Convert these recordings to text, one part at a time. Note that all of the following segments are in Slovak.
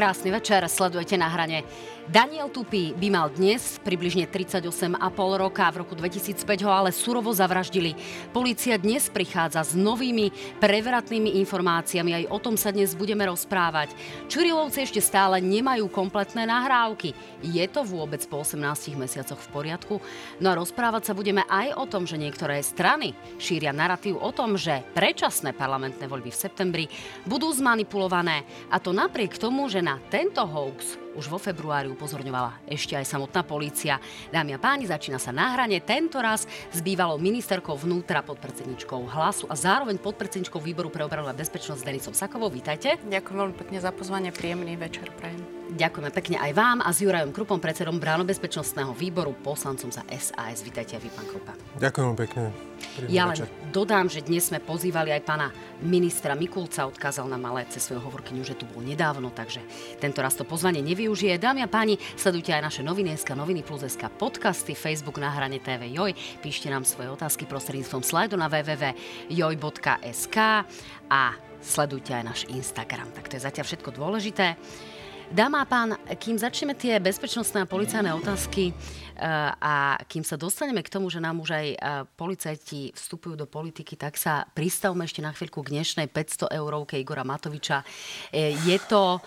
Krásny večer, sledujete na hrane. Daniel Tupý by mal dnes približne 38,5 roka. V roku 2005 ho ale surovo zavraždili. Polícia dnes prichádza s novými prevratnými informáciami. Aj o tom sa dnes budeme rozprávať. Čurilovci ešte stále nemajú kompletné nahrávky. Je to vôbec po 18 mesiacoch v poriadku? No a rozprávať sa budeme aj o tom, že niektoré strany šíria narratív o tom, že predčasné parlamentné voľby v septembri budú zmanipulované. A to napriek tomu, že na tento hoax už vo februári upozorňovala ešte aj samotná polícia. Dámy a páni, začína sa na hrane, tento raz s bývalou ministerkou vnútra, podpredsedničkou hlasu a zároveň podpredsedničkou výboru pre obranu a bezpečnosť Denisou Sakovou. Vítajte. Ďakujem veľmi pekne za pozvanie, príjemný večer prajem. Ďakujeme pekne aj vám a s Jurajom Krupom, predsedom bezpečnostného výboru, poslancom za SAS. Vítajte aj vy, pán Krupa. Ďakujem pekne. Ja len dodám, že dnes sme pozývali aj pána ministra Mikulca, odkázal nám ale cez svoju hovorkyňu, že tu bol nedávno, takže tento raz to pozvanie nevyužije. Dámy a páni, sledujte aj naše noviny SK, noviny plus SK, podcasty, Facebook na hrane TV Joj, píšte nám svoje otázky prostredníctvom slajdu na www.joj.sk a sledujte aj náš Instagram. Tak to je zatiaľ všetko dôležité. Dáma a pán, kým začneme tie bezpečnostné a policajné otázky, a kým sa dostaneme k tomu, že nám už aj policajti vstupujú do politiky, tak sa pristavme ešte na chvíľku k dnešnej 500 eurovke Igora Matoviča. E, je to,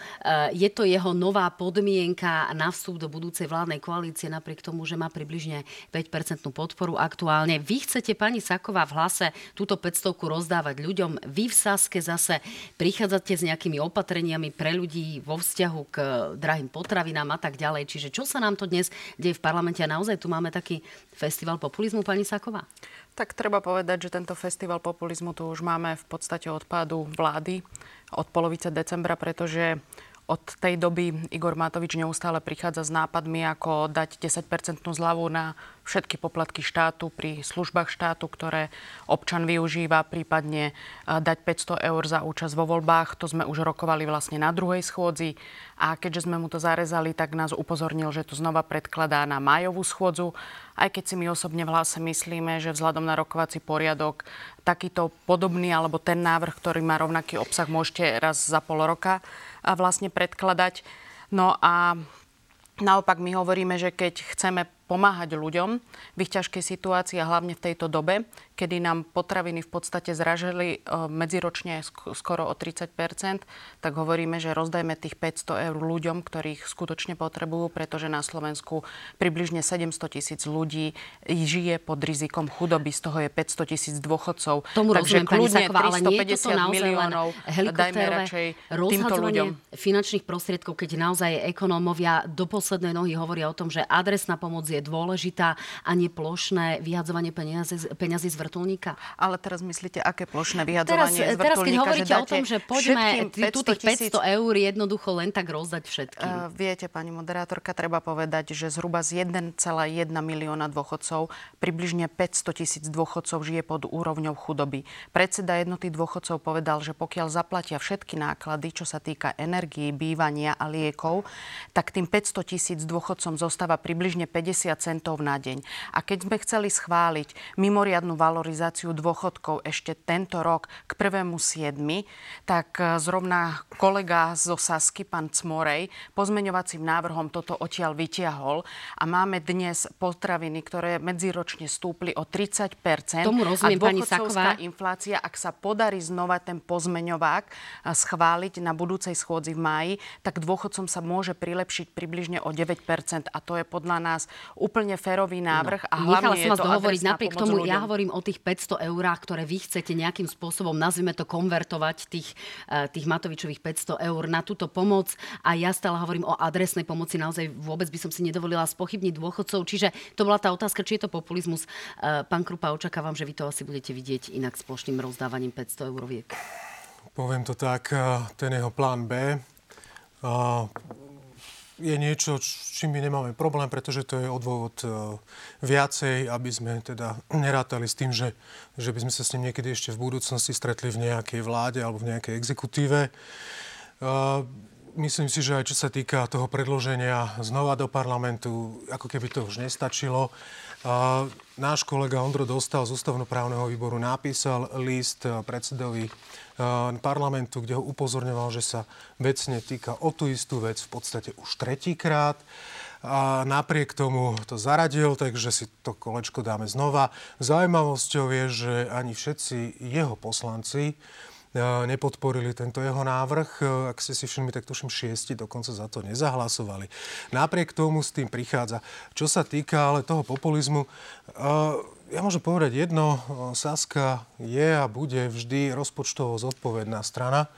je to jeho nová podmienka na vstup do budúcej vládnej koalície, napriek tomu, že má približne 5% podporu aktuálne. Vy chcete, pani Saková, v hlase túto 500 rozdávať ľuďom. Vy v Saske zase prichádzate s nejakými opatreniami pre ľudí vo vzťahu k drahým potravinám a tak ďalej. Čiže čo sa nám to dnes deje v parlamente a naozaj tu máme taký festival populizmu, pani Saková? Tak treba povedať, že tento festival populizmu tu už máme v podstate od pádu vlády od polovice decembra, pretože od tej doby Igor Matovič neustále prichádza s nápadmi, ako dať 10% zľavu na všetky poplatky štátu pri službách štátu, ktoré občan využíva, prípadne dať 500 eur za účasť vo voľbách. To sme už rokovali vlastne na druhej schôdzi a keďže sme mu to zarezali, tak nás upozornil, že to znova predkladá na májovú schôdzu. Aj keď si my osobne v hlase myslíme, že vzhľadom na rokovací poriadok takýto podobný alebo ten návrh, ktorý má rovnaký obsah, môžete raz za pol roka vlastne predkladať. No a naopak my hovoríme, že keď chceme pomáhať ľuďom v ich ťažkej situácii a hlavne v tejto dobe, kedy nám potraviny v podstate zražili e, medziročne skoro o 30% tak hovoríme, že rozdajme tých 500 eur ľuďom, ktorých skutočne potrebujú, pretože na Slovensku približne 700 tisíc ľudí žije pod rizikom chudoby, z toho je 500 tisíc dôchodcov. Tomu Takže rozumiem, kľudne Saková, 350 ale nie je toto miliónov dajme radšej týmto ľuďom. finančných prostriedkov, keď naozaj ekonómovia do poslednej nohy hovoria o tom, že adresná pomoc je dôležitá a nie plošné vyhadzovanie peniazy, peniazy z vrtulníka? Ale teraz myslíte, aké plošné vyhadzovanie teraz, z vrtulníka? Teraz, keď hovoríte o tom, že poďme tu tých 500 eur jednoducho len tak rozdať všetkým. Uh, viete, pani moderátorka, treba povedať, že zhruba z 1,1 milióna dôchodcov približne 500 tisíc dôchodcov žije pod úrovňou chudoby. Predseda jednoty dôchodcov povedal, že pokiaľ zaplatia všetky náklady, čo sa týka energii, bývania a liekov, tak tým 500 tisíc dôchodcom zostáva približne 50 centov na deň. A keď sme chceli schváliť mimoriadnu valorizáciu dôchodkov ešte tento rok k 1.7., tak e, zrovna kolega zo Sasky, pán Cmorej, pozmeňovacím návrhom toto odtiaľ vytiahol a máme dnes potraviny, ktoré medziročne stúpli o 30 Tomu rozumiem, a pani Saková. inflácia, ak sa podarí znova ten pozmeňovák e, schváliť na budúcej schôdzi v máji, tak dôchodcom sa môže prilepšiť približne o 9% a to je podľa nás úplne férový návrh. No, a hlavne som vás dohovoriť, napriek tomu ľuďom. ja hovorím o tých 500 eurách, ktoré vy chcete nejakým spôsobom, nazvime to, konvertovať tých, eh, tých Matovičových 500 eur na túto pomoc. A ja stále hovorím o adresnej pomoci. Naozaj vôbec by som si nedovolila spochybniť dôchodcov. Čiže to bola tá otázka, či je to populizmus. Eh, pán Krupa, očakávam, že vy to asi budete vidieť inak s plošným rozdávaním 500 euroviek. Poviem to tak, eh, ten jeho plán B je niečo, čím my nemáme problém, pretože to je odvod e, viacej, aby sme teda nerátali s tým, že, že by sme sa s ním niekedy ešte v budúcnosti stretli v nejakej vláde alebo v nejakej exekutíve. E, myslím si, že aj čo sa týka toho predloženia znova do parlamentu, ako keby to už nestačilo. Uh, náš kolega Ondro Dostal z ústavnoprávneho výboru napísal list predsedovi parlamentu, kde ho upozorňoval, že sa vecne týka o tú istú vec v podstate už tretíkrát. A napriek tomu to zaradil, takže si to kolečko dáme znova. Zaujímavosťou je, že ani všetci jeho poslanci E, nepodporili tento jeho návrh. E, ak ste si všimli, tak tuším šiesti dokonca za to nezahlasovali. Napriek tomu s tým prichádza. Čo sa týka ale toho populizmu, e, ja môžem povedať jedno, Saska je a bude vždy rozpočtovo zodpovedná strana.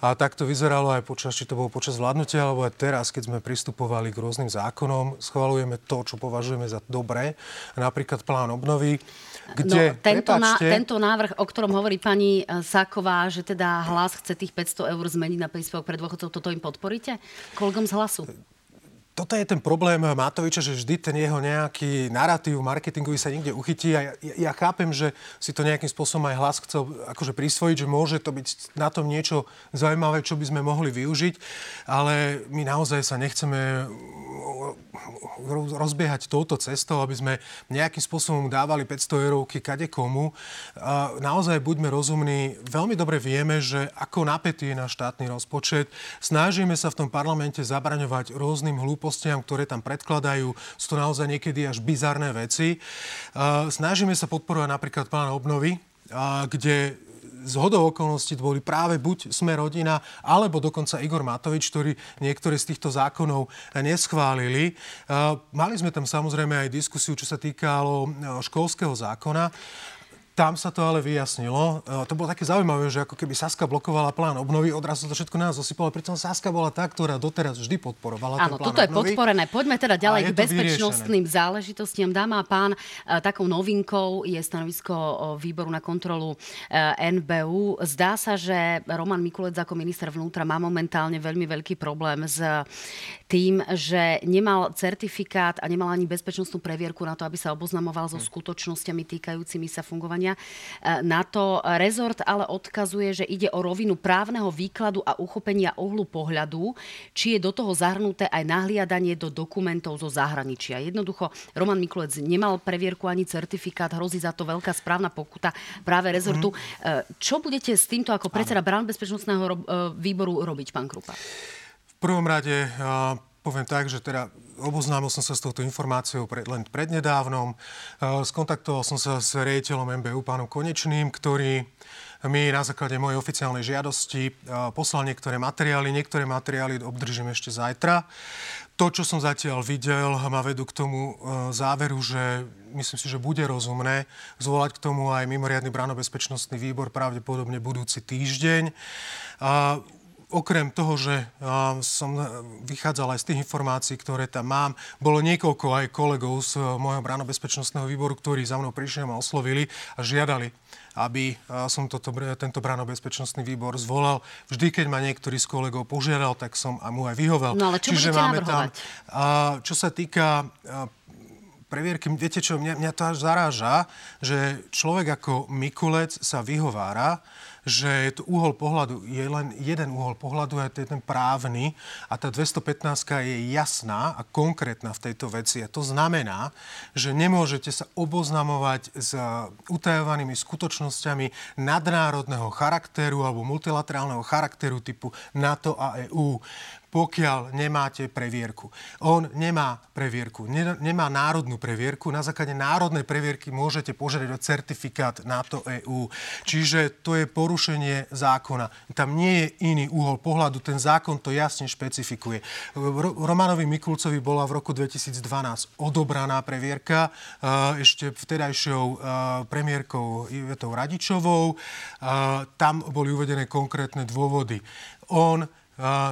A tak to vyzeralo aj počas, či to bolo počas vládnutia, alebo aj teraz, keď sme pristupovali k rôznym zákonom, schvalujeme to, čo považujeme za dobré, napríklad plán obnovy. Kde, no, tento, na, tento návrh, o ktorom hovorí pani e, Sáková, že teda hlas chce tých 500 eur zmeniť na príspevok pre dôchodcov, toto im podporíte? Kolegom z hlasu? Toto je ten problém Matoviča, že vždy ten jeho nejaký narratív marketingový sa niekde uchytí a ja, ja chápem, že si to nejakým spôsobom aj hlas chcel akože prisvojiť, že môže to byť na tom niečo zaujímavé, čo by sme mohli využiť, ale my naozaj sa nechceme rozbiehať touto cestou, aby sme nejakým spôsobom dávali 500 eurovky kade komu. Naozaj buďme rozumní. Veľmi dobre vieme, že ako napätý je náš štátny rozpočet. Snažíme sa v tom parlamente zabraňovať rôznym hlúpostiam, ktoré tam predkladajú. Sú to naozaj niekedy až bizarné veci. Snažíme sa podporovať napríklad plán obnovy, kde z hodou okolností boli práve buď Sme rodina, alebo dokonca Igor Matovič, ktorí niektoré z týchto zákonov neschválili. Mali sme tam samozrejme aj diskusiu, čo sa týkalo školského zákona. Tam sa to ale vyjasnilo. E, to bolo také zaujímavé, že ako keby Saska blokovala plán obnovy, odrazu to všetko nás zosypalo. Pritom Saska bola tá, ktorá doteraz vždy podporovala Áno, toto je obnovy. podporené. Poďme teda ďalej k bezpečnostným vyriešené. záležitostiam. Dáma a pán, e, takou novinkou je stanovisko výboru na kontrolu e, NBU. Zdá sa, že Roman Mikulec ako minister vnútra má momentálne veľmi veľký problém s tým, že nemal certifikát a nemal ani bezpečnostnú previerku na to, aby sa oboznamoval so hm. skutočnosťami týkajúcimi sa fungovania E, na to rezort ale odkazuje, že ide o rovinu právneho výkladu a uchopenia ohlu pohľadu, či je do toho zahrnuté aj nahliadanie do dokumentov zo zahraničia. Jednoducho, Roman Mikulec nemal previerku ani certifikát, hrozí za to veľká správna pokuta práve rezortu. Mm. Čo budete s týmto ako predseda Brán bezpečnostného e, výboru robiť, pán Krupa? Prvom rade poviem tak, že teda oboznámil som sa s touto informáciou pred, len prednedávnom. Skontaktoval som sa s riaditeľom MBU, pánom Konečným, ktorý mi na základe mojej oficiálnej žiadosti poslal niektoré materiály. Niektoré materiály obdržím ešte zajtra. To, čo som zatiaľ videl, ma vedú k tomu záveru, že myslím si, že bude rozumné zvolať k tomu aj mimoriadný bránobezpečnostný výbor pravdepodobne budúci týždeň okrem toho, že som vychádzal aj z tých informácií, ktoré tam mám, bolo niekoľko aj kolegov z e, môjho bránobezpečnostného výboru, ktorí za mnou prišli a oslovili a žiadali aby som toto, tento bránobezpečnostný výbor zvolal. Vždy, keď ma niektorý z kolegov požiadal, tak som a mu aj vyhovel. No ale čo Čiže máme navrhovať? tam, a, čo sa týka previerky, viete čo, mňa, mňa to až zaráža, že človek ako Mikulec sa vyhovára, že je to uhol pohľadu, je len jeden uhol pohľadu a to je ten právny a tá 215 je jasná a konkrétna v tejto veci. A to znamená, že nemôžete sa oboznamovať s utajovanými skutočnosťami nadnárodného charakteru alebo multilaterálneho charakteru typu NATO a EÚ pokiaľ nemáte previerku. On nemá previerku, ne, nemá národnú previerku. Na základe národnej previerky môžete požiadať o certifikát NATO EU. Čiže to je porušenie zákona. Tam nie je iný úhol pohľadu, ten zákon to jasne špecifikuje. Romanovi Mikulcovi bola v roku 2012 odobraná previerka ešte vtedajšou premiérkou Ivetou Radičovou. Tam boli uvedené konkrétne dôvody. On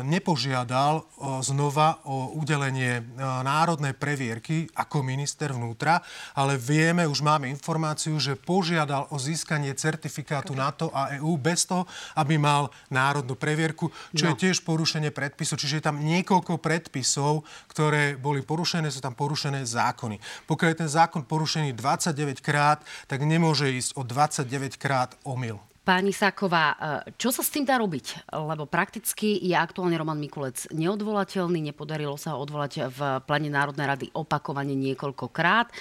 nepožiadal znova o udelenie národnej previerky ako minister vnútra, ale vieme, už máme informáciu, že požiadal o získanie certifikátu NATO a EÚ bez toho, aby mal národnú previerku, čo no. je tiež porušenie predpisov. Čiže je tam niekoľko predpisov, ktoré boli porušené, sú tam porušené zákony. Pokiaľ je ten zákon porušený 29 krát, tak nemôže ísť o 29 krát omyl. Pani Sáková, e, čo sa s tým dá robiť? Lebo prakticky je aktuálne Roman Mikulec neodvolateľný, nepodarilo sa ho odvolať v plane Národnej rady opakovane niekoľkokrát.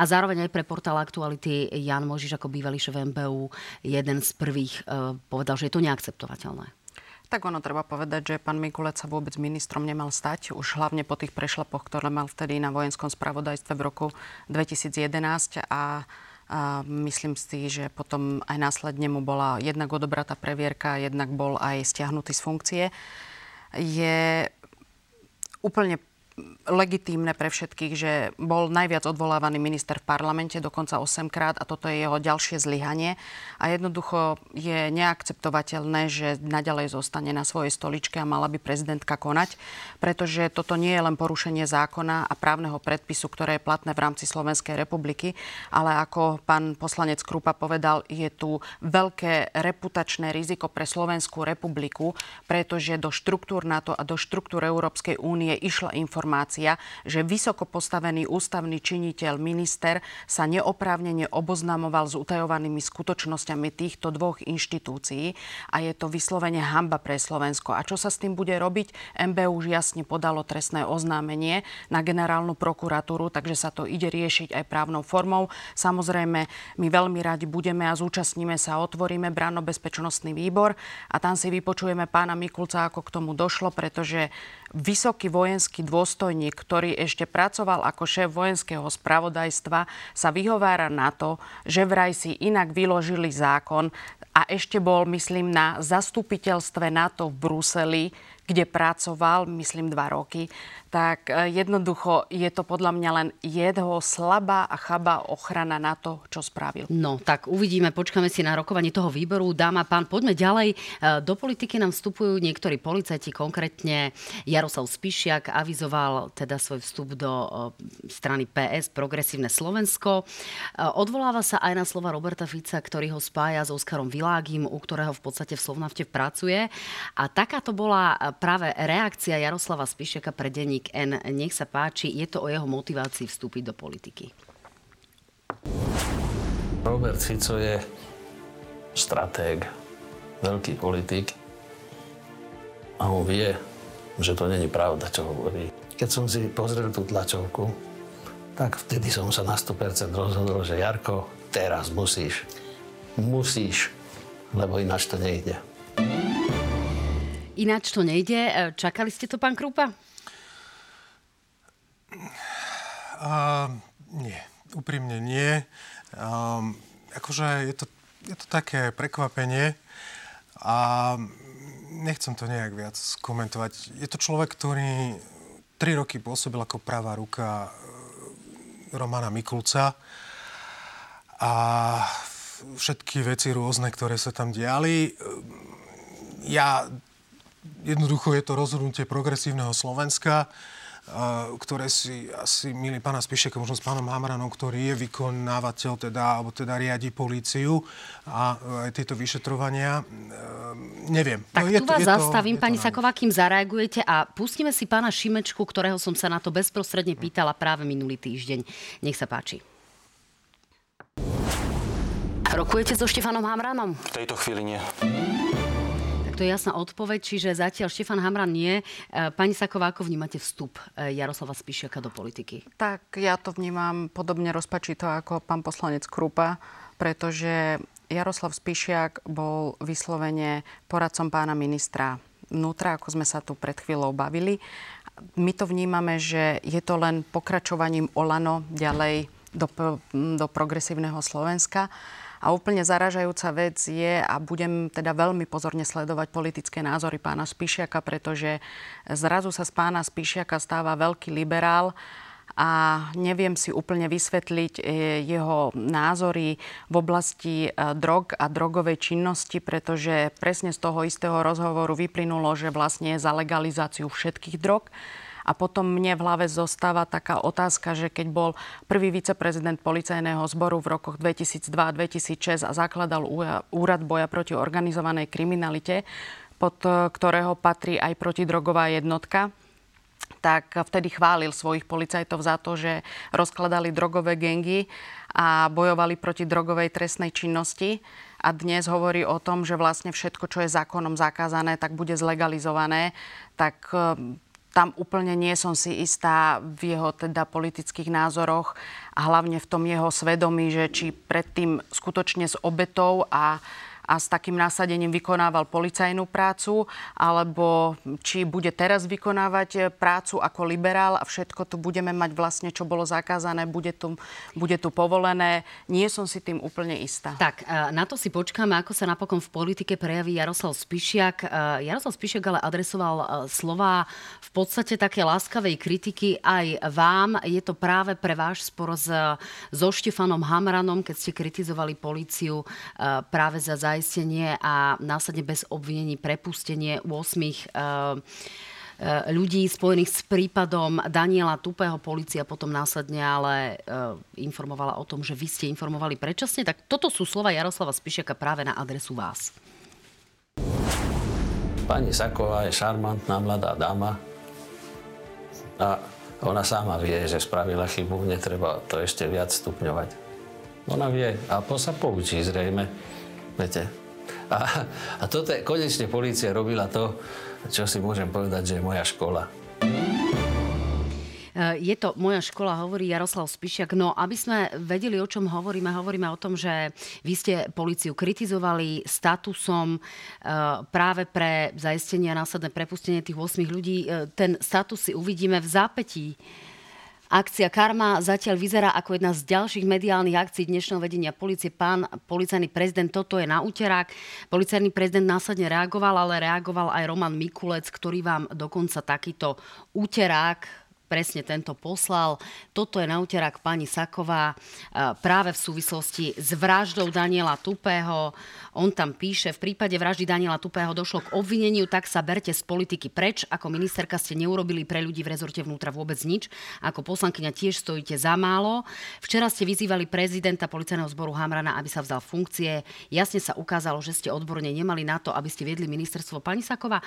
A zároveň aj pre portál Aktuality Jan Možiš ako bývalý šéf MBU jeden z prvých e, povedal, že je to neakceptovateľné. Tak ono treba povedať, že pán Mikulec sa vôbec ministrom nemal stať, už hlavne po tých prešlapoch, ktoré mal vtedy na vojenskom spravodajstve v roku 2011 a a myslím si, že potom aj následne mu bola jednak odobratá previerka, jednak bol aj stiahnutý z funkcie. Je úplne legitímne pre všetkých, že bol najviac odvolávaný minister v parlamente, dokonca 8 krát a toto je jeho ďalšie zlyhanie. A jednoducho je neakceptovateľné, že naďalej zostane na svojej stoličke a mala by prezidentka konať, pretože toto nie je len porušenie zákona a právneho predpisu, ktoré je platné v rámci Slovenskej republiky, ale ako pán poslanec Krupa povedal, je tu veľké reputačné riziko pre Slovenskú republiku, pretože do štruktúr NATO a do štruktúr Európskej únie išla informácia informácia, že vysoko postavený ústavný činiteľ, minister, sa neoprávnene oboznamoval s utajovanými skutočnosťami týchto dvoch inštitúcií a je to vyslovene hamba pre Slovensko. A čo sa s tým bude robiť? MB už jasne podalo trestné oznámenie na generálnu prokuratúru, takže sa to ide riešiť aj právnou formou. Samozrejme, my veľmi radi budeme a zúčastníme sa, otvoríme bránobezpečnostný výbor a tam si vypočujeme pána Mikulca, ako k tomu došlo, pretože vysoký vojenský dôstojník, ktorý ešte pracoval ako šéf vojenského spravodajstva, sa vyhovára na to, že vraj si inak vyložili zákon a ešte bol, myslím, na zastupiteľstve NATO v Bruseli, kde pracoval, myslím, dva roky, tak e, jednoducho je to podľa mňa len jeho slabá a chabá ochrana na to, čo spravil. No, tak uvidíme, počkáme si na rokovanie toho výboru. Dáma, pán, poďme ďalej. E, do politiky nám vstupujú niektorí policajti, konkrétne Jaroslav Spišiak avizoval teda svoj vstup do e, strany PS, Progresívne Slovensko. Odvoláva sa aj na slova Roberta Fica, ktorý ho spája s Oskarom Világim, u ktorého v podstate v Slovnavte pracuje. A takáto bola práve reakcia Jaroslava Spišiaka pre denník N. Nech sa páči, je to o jeho motivácii vstúpiť do politiky. Robert Fico je stratég, veľký politik a on vie, že to není pravda, čo hovorí. Keď som si pozrel tú tlačovku, tak vtedy som sa na 100% rozhodol, že Jarko, teraz musíš. Musíš, lebo ináč to nejde. Ináč to nejde. Čakali ste to, pán Krupa? Uh, nie, úprimne nie. Um, akože je to, je to také prekvapenie a nechcem to nejak viac komentovať. Je to človek, ktorý tri roky pôsobil ako pravá ruka e, Romana Mikulca a všetky veci rôzne, ktoré sa tam diali. Ja jednoducho je to rozhodnutie progresívneho Slovenska, ktoré si asi milí pána Spišeka, možno s pánom Hamranom, ktorý je vykonávateľ teda, alebo teda riadi políciu a aj tieto vyšetrovania. Ehm, neviem. Tak no, tu to, vás zastavím, to, pani Saková, kým zareagujete a pustíme si pána Šimečku, ktorého som sa na to bezprostredne pýtala práve minulý týždeň. Nech sa páči. Rokujete so Štefanom Hamranom? V tejto chvíli nie to je jasná odpoveď, čiže zatiaľ Štefan Hamran nie. E, pani Saková, ako vnímate vstup e, Jaroslava Spišiaka do politiky? Tak ja to vnímam podobne rozpačito ako pán poslanec Krupa, pretože Jaroslav Spišiak bol vyslovene poradcom pána ministra vnútra, ako sme sa tu pred chvíľou bavili. My to vnímame, že je to len pokračovaním Olano ďalej do, do progresívneho Slovenska. A úplne zaražajúca vec je, a budem teda veľmi pozorne sledovať politické názory pána Spišiaka, pretože zrazu sa z pána Spišiaka stáva veľký liberál, a neviem si úplne vysvetliť e, jeho názory v oblasti e, drog a drogovej činnosti, pretože presne z toho istého rozhovoru vyplynulo, že vlastne je za legalizáciu všetkých drog. A potom mne v hlave zostáva taká otázka, že keď bol prvý viceprezident policajného zboru v rokoch 2002-2006 a zakladal úrad boja proti organizovanej kriminalite, pod ktorého patrí aj protidrogová jednotka, tak vtedy chválil svojich policajtov za to, že rozkladali drogové gengy a bojovali proti drogovej trestnej činnosti. A dnes hovorí o tom, že vlastne všetko, čo je zákonom zakázané, tak bude zlegalizované. Tak e, tam úplne nie som si istá v jeho teda politických názoroch a hlavne v tom jeho svedomí, že či predtým skutočne s obetou a a s takým násadením vykonával policajnú prácu, alebo či bude teraz vykonávať eh, prácu ako liberál a všetko tu budeme mať vlastne, čo bolo zakázané, bude tu, bude tu povolené. Nie som si tým úplne istá. Tak, eh, na to si počkáme, ako sa napokon v politike prejaví Jaroslav Spišiak. Eh, Jaroslav Spišiak ale adresoval slova v podstate také láskavej kritiky aj vám. Je to práve pre váš spor s, so Štefanom Hamranom, keď ste kritizovali policiu práve za zaj zaistenie a následne bez obvinení prepustenie 8 eh, eh, ľudí spojených s prípadom Daniela Tupého. Polícia potom následne ale eh, informovala o tom, že vy ste informovali predčasne. Tak toto sú slova Jaroslava Spišiaka práve na adresu vás. Pani Saková je šarmantná mladá dáma a ona sama vie, že spravila chybu, netreba to ešte viac stupňovať. Ona vie a po sa poučí zrejme. Viete. A, a toto je, konečne policia robila to, čo si môžem povedať, že je moja škola. E, je to moja škola, hovorí Jaroslav Spišiak. No, aby sme vedeli, o čom hovoríme, hovoríme o tom, že vy ste policiu kritizovali statusom e, práve pre zaistenie a následné prepustenie tých 8 ľudí. E, ten status si uvidíme v zápetí Akcia Karma zatiaľ vyzerá ako jedna z ďalších mediálnych akcií dnešného vedenia policie. Pán policajný prezident, toto je na úterák. Policajný prezident následne reagoval, ale reagoval aj Roman Mikulec, ktorý vám dokonca takýto úterák presne tento poslal. Toto je na úterák pani Saková e, práve v súvislosti s vraždou Daniela Tupého. On tam píše, v prípade vraždy Daniela Tupého došlo k obvineniu, tak sa berte z politiky preč. Ako ministerka ste neurobili pre ľudí v rezorte vnútra vôbec nič. Ako poslankyňa tiež stojíte za málo. Včera ste vyzývali prezidenta policajného zboru Hamrana, aby sa vzdal funkcie. Jasne sa ukázalo, že ste odborne nemali na to, aby ste viedli ministerstvo. Pani Saková,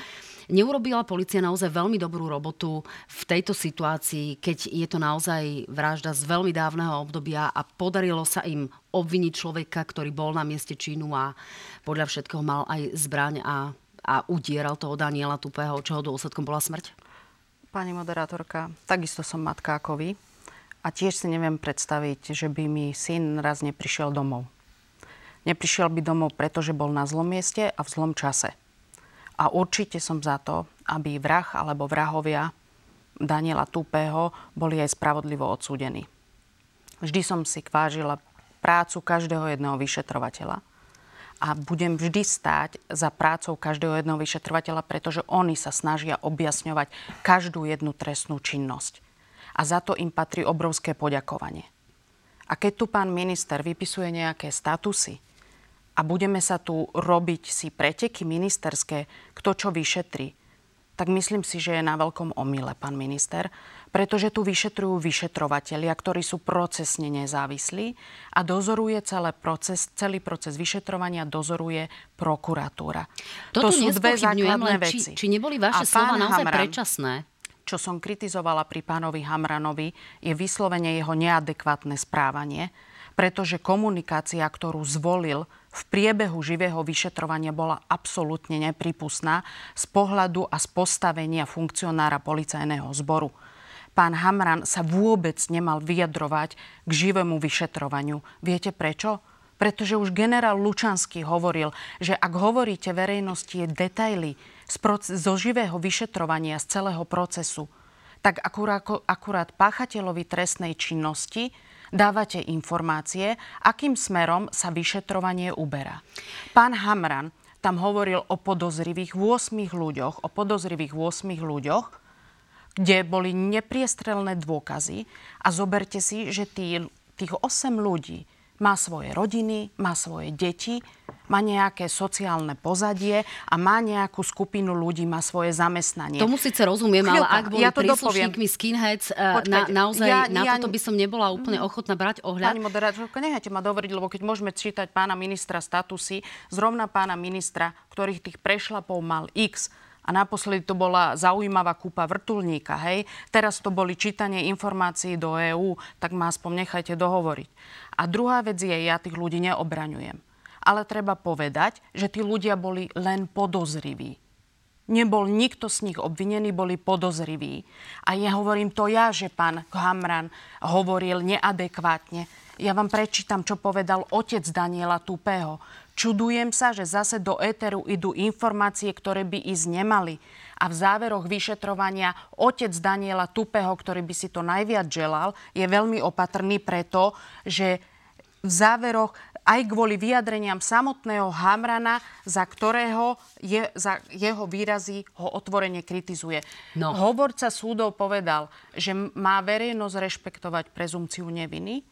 neurobila policia naozaj veľmi dobrú robotu v tejto situácii situácii, keď je to naozaj vražda z veľmi dávneho obdobia a podarilo sa im obviniť človeka, ktorý bol na mieste činu a podľa všetkého mal aj zbraň a, a udieral toho Daniela Tupého, čoho dôsledkom bola smrť? Pani moderátorka, takisto som matka ako vy a tiež si neviem predstaviť, že by mi syn raz neprišiel domov. Neprišiel by domov, pretože bol na zlom mieste a v zlom čase. A určite som za to, aby vrah alebo vrahovia Daniela Tupého boli aj spravodlivo odsúdení. Vždy som si kvážila prácu každého jedného vyšetrovateľa a budem vždy stáť za prácou každého jedného vyšetrovateľa, pretože oni sa snažia objasňovať každú jednu trestnú činnosť. A za to im patrí obrovské poďakovanie. A keď tu pán minister vypisuje nejaké statusy a budeme sa tu robiť si preteky ministerské, kto čo vyšetrí, tak myslím si, že je na veľkom omyle, pán minister, pretože tu vyšetrujú vyšetrovatelia, ktorí sú procesne nezávislí a dozoruje celý proces, celý proces vyšetrovania dozoruje prokuratúra. Toto to sú dve základné veci. Či, či neboli vaše slova naozaj Hamran, predčasné? Čo som kritizovala pri pánovi Hamranovi, je vyslovene jeho neadekvátne správanie, pretože komunikácia, ktorú zvolil v priebehu živého vyšetrovania bola absolútne nepripustná z pohľadu a z postavenia funkcionára policajného zboru. Pán Hamran sa vôbec nemal vyjadrovať k živému vyšetrovaniu. Viete prečo? Pretože už generál Lučanský hovoril, že ak hovoríte verejnosti detaily z proces, zo živého vyšetrovania z celého procesu, tak akurát, akurát páchateľovi trestnej činnosti dávate informácie, akým smerom sa vyšetrovanie uberá. Pán Hamran tam hovoril o podozrivých 8 ľuďoch, o podozrivých 8 ľuďoch, kde boli nepriestrelné dôkazy a zoberte si, že tí, tých 8 ľudí má svoje rodiny, má svoje deti, má nejaké sociálne pozadie a má nejakú skupinu ľudí, má svoje zamestnanie. Tomu síce rozumiem, Chvíľka, ale ak boli ja to príslušníkmi skinheads, Počkajte, na, naozaj ja, na ja, toto by som nebola úplne mm. ochotná brať ohľad. Pani moderátorka, nechajte ma dovoriť, lebo keď môžeme čítať pána ministra statusy, zrovna pána ministra, ktorých tých prešlapov mal X, A naposledy to bola zaujímavá kúpa vrtulníka, hej. Teraz to boli čítanie informácií do EÚ, tak ma aspoň nechajte dohovoriť. A druhá vec je, ja tých ľudí neobraňujem. Ale treba povedať, že tí ľudia boli len podozriví. Nebol nikto z nich obvinený, boli podozriví. A ja hovorím to ja, že pán Hamran hovoril neadekvátne. Ja vám prečítam, čo povedal otec Daniela Tupého. Čudujem sa, že zase do éteru idú informácie, ktoré by ísť nemali. A v záveroch vyšetrovania otec Daniela Tupého, ktorý by si to najviac želal, je veľmi opatrný preto, že v záveroch aj kvôli vyjadreniam samotného Hamrana, za ktorého je, za jeho výrazy ho otvorene kritizuje. No. Hovorca súdov povedal, že má verejnosť rešpektovať prezumciu neviny,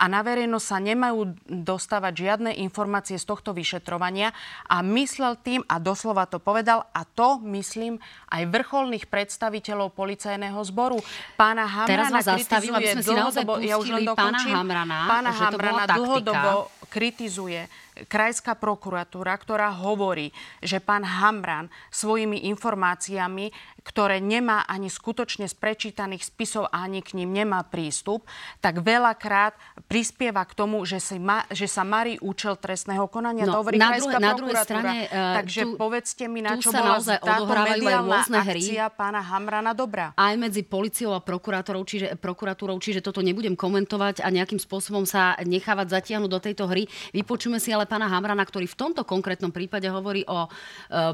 a na verejnosť sa nemajú dostávať žiadne informácie z tohto vyšetrovania. A myslel tým, a doslova to povedal, a to myslím aj vrcholných predstaviteľov policajného zboru. Pána Hamrana Teraz vás zastavím, aby sme si naozaj ja už len pána Hamrana, pána Hamrana dlhodobo kritizuje krajská prokuratúra, ktorá hovorí, že pán Hamran svojimi informáciami, ktoré nemá ani skutočne z prečítaných spisov ani k ním nemá prístup, tak veľakrát prispieva k tomu, že, si ma, že sa marí účel trestného konania. No, to hovorí na, druhé, na druhej strane... Uh, Takže tu, povedzte mi, na čo bola táto mediálna akcia hry. pána Hamrana dobrá. Aj medzi policiou a prokurátorou, čiže, prokuratúrou, čiže toto nebudem komentovať a nejakým spôsobom sa nechávať zatiahnuť do tejto hry. Vypočujeme si ale pána Hamrana, ktorý v tomto konkrétnom prípade hovorí o e,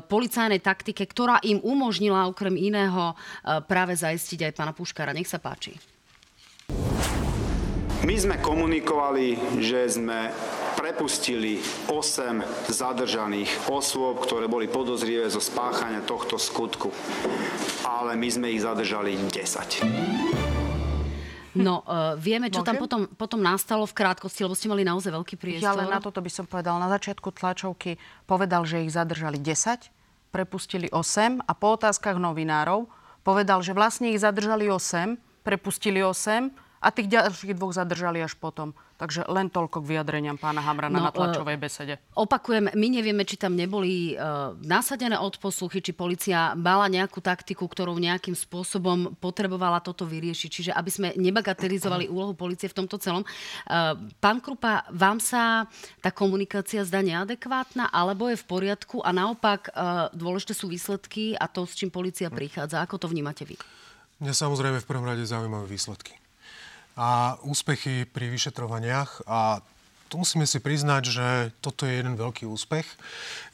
policajnej taktike, ktorá im umožnila okrem iného e, práve zaistiť aj pána Puškára. Nech sa páči. My sme komunikovali, že sme prepustili 8 zadržaných osôb, ktoré boli podozrivé zo spáchania tohto skutku. Ale my sme ich zadržali 10. No, uh, vieme, čo Môžem? tam potom, potom nastalo v krátkosti, lebo ste mali naozaj veľký priestor. Ja len na toto by som povedal. Na začiatku tlačovky povedal, že ich zadržali 10, prepustili 8 a po otázkach novinárov povedal, že vlastne ich zadržali 8, prepustili 8 a tých ďalších dvoch zadržali až potom. Takže len toľko k vyjadreniam pána Hamrana no, na tlačovej besede. Opakujem, my nevieme, či tam neboli uh, nasadené odposluchy, či policia mala nejakú taktiku, ktorou nejakým spôsobom potrebovala toto vyriešiť. Čiže aby sme nebagatelizovali úlohu policie v tomto celom. Uh, pán Krupa, vám sa tá komunikácia zdá neadekvátna, alebo je v poriadku a naopak uh, dôležité sú výsledky a to, s čím policia prichádza. Ako to vnímate vy? Mňa samozrejme v prvom rade zaujímavé výsledky a úspechy pri vyšetrovaniach a tu musíme si priznať, že toto je jeden veľký úspech.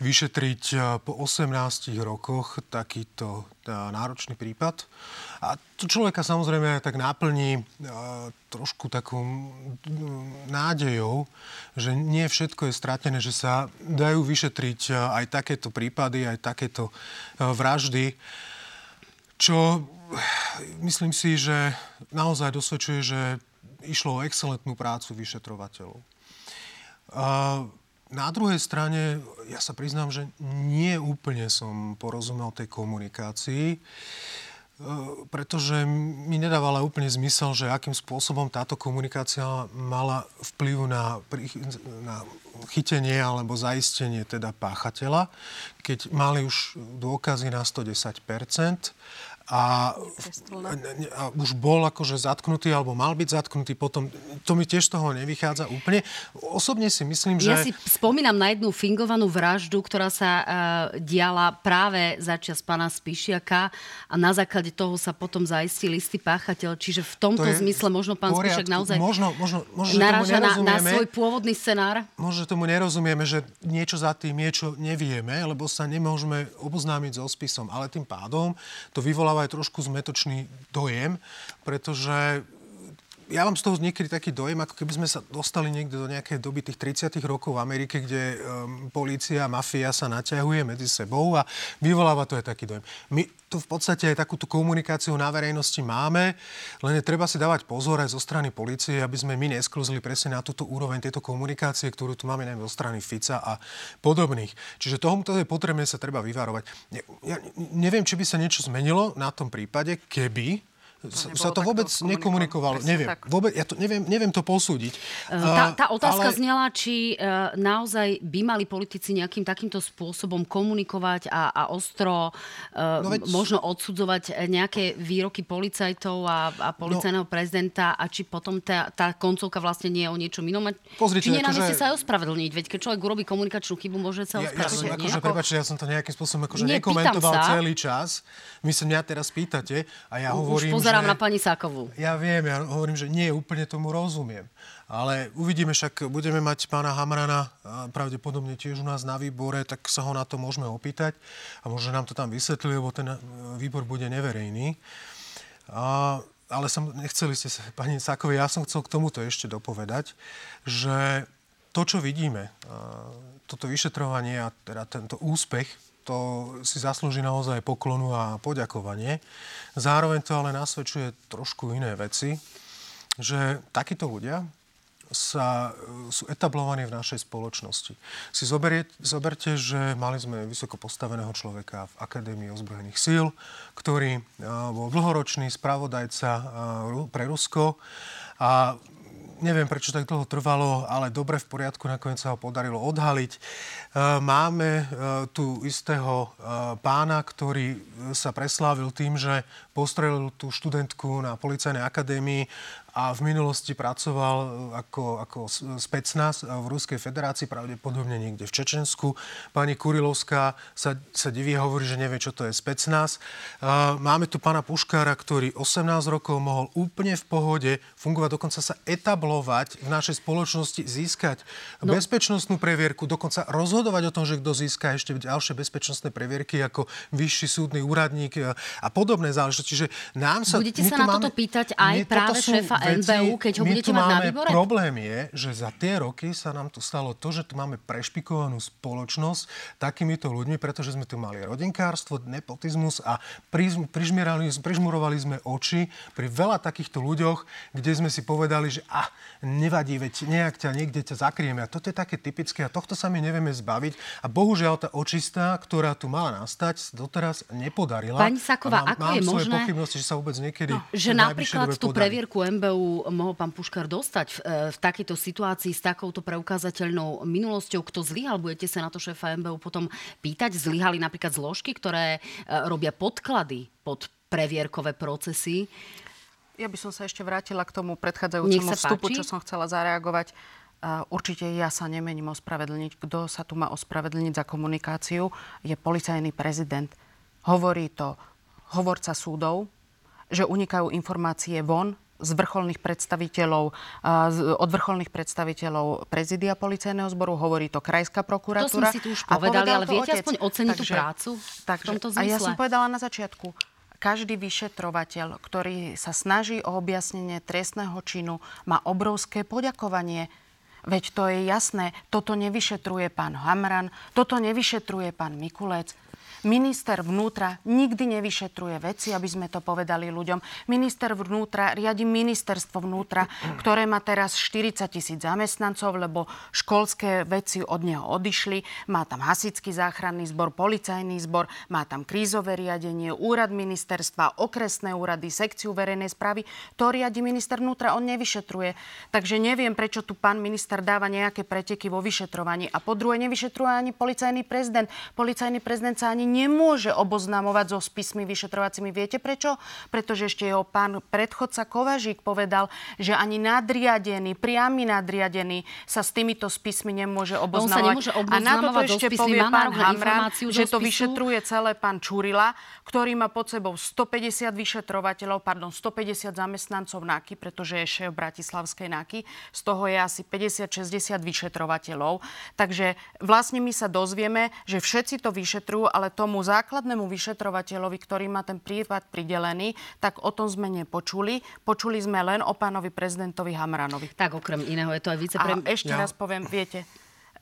Vyšetriť e, po 18 rokoch takýto e, náročný prípad. A to človeka samozrejme tak náplní e, trošku takou nádejou, že nie všetko je stratené, že sa dajú vyšetriť aj takéto prípady, aj takéto vraždy, čo myslím si, že naozaj dosvedčuje, že išlo o excelentnú prácu vyšetrovateľov. Na druhej strane, ja sa priznám, že nie úplne som porozumel tej komunikácii, pretože mi nedávala úplne zmysel, že akým spôsobom táto komunikácia mala vplyv na, na chytenie alebo zaistenie teda páchateľa, keď mali už dôkazy na 110 a, a už bol akože zatknutý alebo mal byť zatknutý potom. To mi tiež toho nevychádza úplne. Osobne si myslím, že... Ja si spomínam na jednu fingovanú vraždu, ktorá sa uh, diala práve za čas pána Spišiaka a na základe toho sa potom zaistil istý páchateľ. Čiže v tomto to zmysle možno pán Spišiak naozaj možno, možno, možno, naráža na, na svoj pôvodný scenár. Možno tomu nerozumieme, že niečo za tým niečo nevieme, lebo sa nemôžeme oboznámiť so spisom. Ale tým pádom to vyvolá vyvoláva aj trošku zmetočný dojem, pretože ja mám z toho niekedy taký dojem, ako keby sme sa dostali niekde do nejakej doby tých 30 rokov v Amerike, kde um, a mafia sa naťahuje medzi sebou a vyvoláva to aj taký dojem. My tu v podstate aj takúto komunikáciu na verejnosti máme, len je treba si dávať pozor aj zo strany policie, aby sme my neskluzli presne na túto úroveň tejto komunikácie, ktorú tu máme najmä zo strany Fica a podobných. Čiže tomuto je potrebné sa treba vyvarovať. Ja neviem, či by sa niečo zmenilo na tom prípade, keby sa to vôbec nekomunikovalo. Neviem, tak. vôbec, ja to neviem, neviem to posúdiť. Tá, tá otázka ale... znela, či uh, naozaj by mali politici nejakým takýmto spôsobom komunikovať a, a ostro uh, no veď... možno odsudzovať nejaké výroky policajtov a, a policajného no... prezidenta a či potom tá, tá koncovka vlastne nie je o niečom inom. Pozrite, či nie akože... sa aj ospravedlniť, veď keď človek urobí komunikačnú chybu, môže sa ja, ospravedlniť. Ja, som, akože, prepáčte, ja som to nejakým spôsobom akože nie, nekomentoval celý čas. Vy sa mňa teraz pýtate a ja Už hovorím, pozerám na pani Sákovú. Ja viem, ja hovorím, že nie úplne tomu rozumiem. Ale uvidíme, však budeme mať pána Hamrana pravdepodobne tiež u nás na výbore, tak sa ho na to môžeme opýtať a možno nám to tam vysvetlí, lebo ten výbor bude neverejný. A, ale som, nechceli ste sa, pani Sákovej, ja som chcel k tomuto ešte dopovedať, že to, čo vidíme, toto vyšetrovanie a teda tento úspech to si zaslúži naozaj poklonu a poďakovanie. Zároveň to ale nasvedčuje trošku iné veci, že takíto ľudia sa, sú etablovaní v našej spoločnosti. Si zoberie, zoberte, že mali sme vysoko postaveného človeka v Akadémii ozbrojených síl, ktorý bol dlhoročný spravodajca pre Rusko a neviem, prečo tak dlho trvalo, ale dobre v poriadku, nakoniec sa ho podarilo odhaliť. E, máme e, tu istého e, pána, ktorý sa preslávil tým, že postrelil tú študentku na policajnej akadémii a v minulosti pracoval e, ako, ako specnaz v Ruskej federácii, pravdepodobne niekde v Čečensku. Pani Kurilovská sa, sa diví a hovorí, že nevie, čo to je specnaz. Máme tu pána Puškára, ktorý 18 rokov mohol úplne v pohode fungovať, dokonca sa etablovať v našej spoločnosti, získať no. bezpečnostnú previerku, dokonca rozhodovať o tom, že kto získa ešte ďalšie bezpečnostné previerky ako vyšší súdny úradník a podobné záležitosti. Čiže nám sa, Budete sa na máme, toto pýtať aj práve šéfa NBU, keď ho budete mať na výbore? Problém je, že za tie roky sa nám tu stalo to, že tu máme prešpikovanú spoločnosť takýmito ľuďmi, pretože sme tu mali rodinkárstvo, nepotizmus a prižmurovali sme oči pri veľa takýchto ľuďoch, kde sme si povedali, že ah, nevadí, veď nejak ťa niekde ťa zakrieme. A toto je také typické a tohto sa my nevieme zbaviť. A bohužiaľ tá očistá, ktorá tu mala nastať, doteraz nepodarila. Pani Saková, mám, ako mám je možné... pochybnosti, že sa vôbec niekedy... No, že napríklad tú previerku MBU mohol pán Puškar dostať v, e, v takejto situácii s takouto preukázateľnou minulosťou. Kto zlyhal? Budete sa na to šéfa MBU potom pýtať? Zlyhali napríklad zložky, ktoré e, robia podklady pod previerkové procesy? Ja by som sa ešte vrátila k tomu predchádzajúcemu vstupu, páči. čo som chcela zareagovať. Určite ja sa nemením ospravedlniť. Kto sa tu má ospravedlniť za komunikáciu, je policajný prezident. Hovorí to hovorca súdov, že unikajú informácie von z vrcholných predstaviteľov, od vrcholných predstaviteľov prezidia policajného zboru, hovorí to krajská prokuratúra. To sme si tu už povedali, ale viete otec. aspoň oceniť takže, tú prácu takže, v tomto zmysle? A ja som povedala na začiatku, každý vyšetrovateľ, ktorý sa snaží o objasnenie trestného činu, má obrovské poďakovanie. Veď to je jasné, toto nevyšetruje pán Hamran, toto nevyšetruje pán Mikulec, Minister vnútra nikdy nevyšetruje veci, aby sme to povedali ľuďom. Minister vnútra riadi ministerstvo vnútra, ktoré má teraz 40 tisíc zamestnancov, lebo školské veci od neho odišli. Má tam hasický záchranný zbor, policajný zbor, má tam krízové riadenie, úrad ministerstva, okresné úrady, sekciu verejnej správy. To riadi minister vnútra, on nevyšetruje. Takže neviem, prečo tu pán minister dáva nejaké preteky vo vyšetrovaní. A po druhé, nevyšetruje ani policajný prezident. Policajný prezident sa ani nemôže oboznamovať so spismi vyšetrovacími. Viete prečo? Pretože ešte jeho pán predchodca Kovažík povedal, že ani nadriadený, priamy nadriadený sa s týmito spismi nemôže oboznamovať. No, a na toto ešte povie pán Hamran, že to vyšetruje celé pán Čurila, ktorý má pod sebou 150 vyšetrovateľov, pardon, 150 zamestnancov NAKY, pretože je šéf Bratislavskej NAKY. Z toho je asi 50-60 vyšetrovateľov. Takže vlastne my sa dozvieme, že všetci to vyšetrujú, ale to tomu základnému vyšetrovateľovi, ktorý má ten prípad pridelený, tak o tom sme nepočuli. Počuli sme len o pánovi prezidentovi Hamranovi. Tak okrem iného je to aj vicepremiér. A ešte ja. raz poviem, viete,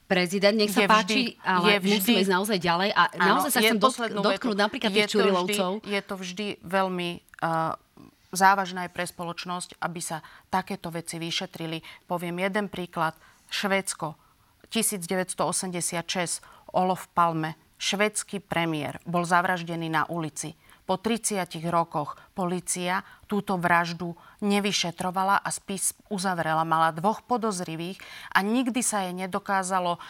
prezident, nech sa je páči, vždy, ale je vždy, musíme ísť naozaj ďalej. A áno, naozaj sa chcem dotknúť napríklad tých Čurilovcov. Je to vždy veľmi uh, závažné aj pre spoločnosť, aby sa takéto veci vyšetrili. Poviem jeden príklad. Švédsko, 1986, Olof Palme, švedský premiér bol zavraždený na ulici. Po 30 rokoch policia túto vraždu nevyšetrovala a spis uzavrela. Mala dvoch podozrivých a nikdy sa jej nedokázalo,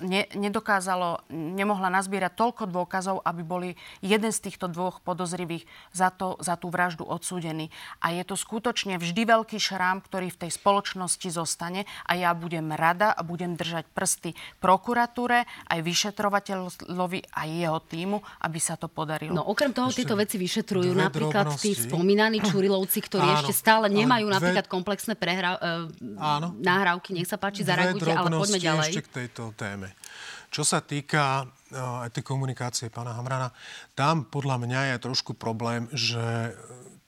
ne, nedokázalo, nemohla nazbierať toľko dôkazov, aby boli jeden z týchto dvoch podozrivých za, to, za tú vraždu odsúdený. A je to skutočne vždy veľký šrám, ktorý v tej spoločnosti zostane a ja budem rada a budem držať prsty prokuratúre, aj vyšetrovateľovi a jeho týmu, aby sa to podarilo. No okrem toho Ešte tieto veci vyšetrujú napríklad tí spomínaní Čurilovci, ktorí Áno, ešte stále nemajú dve... napríklad komplexné prehra... uh, nahrávky. Nech sa páči, zareagujte, ale poďme ďalej. ešte k tejto téme. Čo sa týka uh, aj tej komunikácie pána Hamrana, tam podľa mňa je trošku problém, že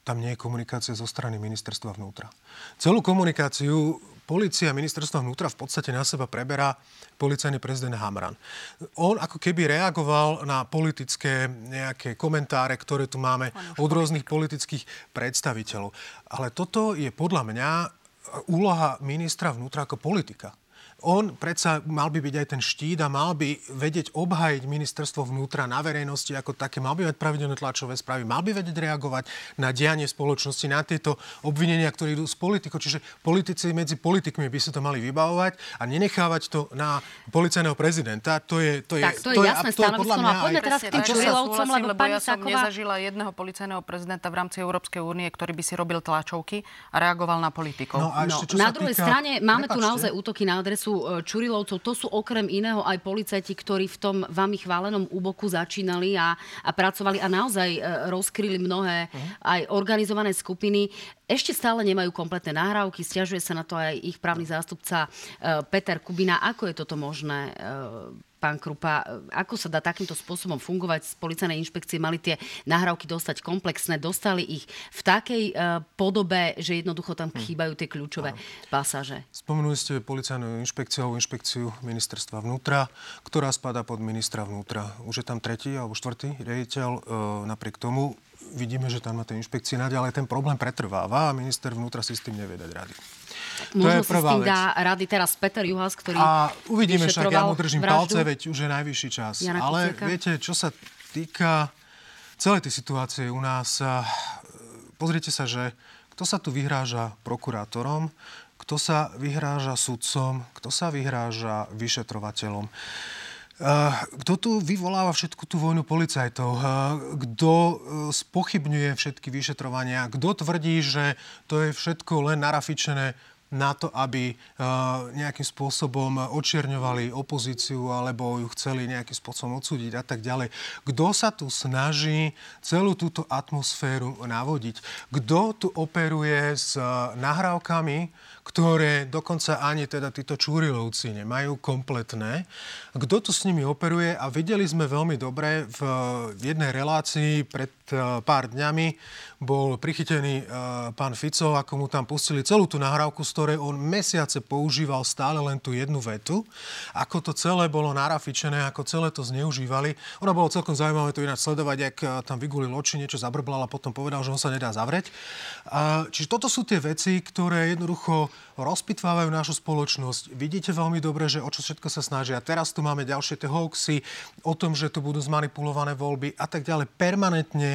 tam nie je komunikácia zo strany ministerstva vnútra. Celú komunikáciu policia a ministerstvo vnútra v podstate na seba preberá policajný prezident Hamran. On ako keby reagoval na politické nejaké komentáre, ktoré tu máme od rôznych politických predstaviteľov. Ale toto je podľa mňa úloha ministra vnútra ako politika on predsa mal by byť aj ten štít a mal by vedieť obhajiť ministerstvo vnútra na verejnosti ako také, mal by mať pravidelné tlačové správy, mal by vedieť reagovať na dianie spoločnosti, na tieto obvinenia, ktoré idú z politikov. Čiže politici medzi politikmi by si to mali vybavovať a nenechávať to na policajného prezidenta. To je, to je, tak, to je, to je jasné stanovisko. No a poďme teraz k tým Čurilovcom, lebo, lebo ja som Sáková... nezažila jedného policajného prezidenta v rámci Európskej únie, ktorý by si robil tlačovky a reagoval na politikov. No, a ešte, no, na druhej týka... strane máme Prepačte. tu naozaj útoky na adresu E, Čurilovcov, to sú okrem iného aj policajti, ktorí v tom vami chválenom úboku začínali a, a pracovali a naozaj e, rozkryli mnohé uh-huh. aj organizované skupiny. Ešte stále nemajú kompletné nahrávky, stiažuje sa na to aj ich právny zástupca e, Peter Kubina. Ako je toto možné? Pán Krupa, ako sa dá takýmto spôsobom fungovať z policajnej inšpekcie? Mali tie nahrávky dostať komplexné, dostali ich v takej uh, podobe, že jednoducho tam hm. chýbajú tie kľúčové Áno. pasáže. Spomenuli ste policajnú inšpekciu, inšpekciu ministerstva vnútra, ktorá spadá pod ministra vnútra. Už je tam tretí alebo štvrtý riaditeľ. Uh, napriek tomu vidíme, že tam na tej inšpekcii naďalej ten problém pretrváva a minister vnútra si s tým nevie dať rady. Možno to je prvá si s tým vec. dá rady teraz Peter Juhas, ktorý A uvidíme však, ja mu držím vraždu. palce, veď už je najvyšší čas. Jana Ale Kuciaka. viete, čo sa týka celej tej situácie u nás, pozrite sa, že kto sa tu vyhráža prokurátorom, kto sa vyhráža sudcom, kto sa vyhráža vyšetrovateľom. Kto tu vyvoláva všetku tú vojnu policajtov? Kto e, spochybňuje všetky vyšetrovania? Kto tvrdí, že to je všetko len narafičené na to, aby nejakým spôsobom očierňovali opozíciu alebo ju chceli nejakým spôsobom odsúdiť a tak ďalej. Kto sa tu snaží celú túto atmosféru navodiť? Kto tu operuje s nahrávkami, ktoré dokonca ani teda títo Čúrilovci nemajú kompletné. Kto tu s nimi operuje a videli sme veľmi dobre v jednej relácii pred pár dňami bol prichytený e, pán Fico, ako mu tam pustili celú tú nahrávku, z ktorej on mesiace používal stále len tú jednu vetu. Ako to celé bolo narafičené, ako celé to zneužívali. Ono bolo celkom zaujímavé to ináč sledovať, ak e, tam vygulil oči, niečo zabrblal a potom povedal, že on sa nedá zavrieť. Čiže toto sú tie veci, ktoré jednoducho rozpitvávajú našu spoločnosť. Vidíte veľmi dobre, že o čo všetko sa snažia. Teraz tu máme ďalšie tie hoaxy o tom, že tu budú zmanipulované voľby a tak ďalej. Permanentne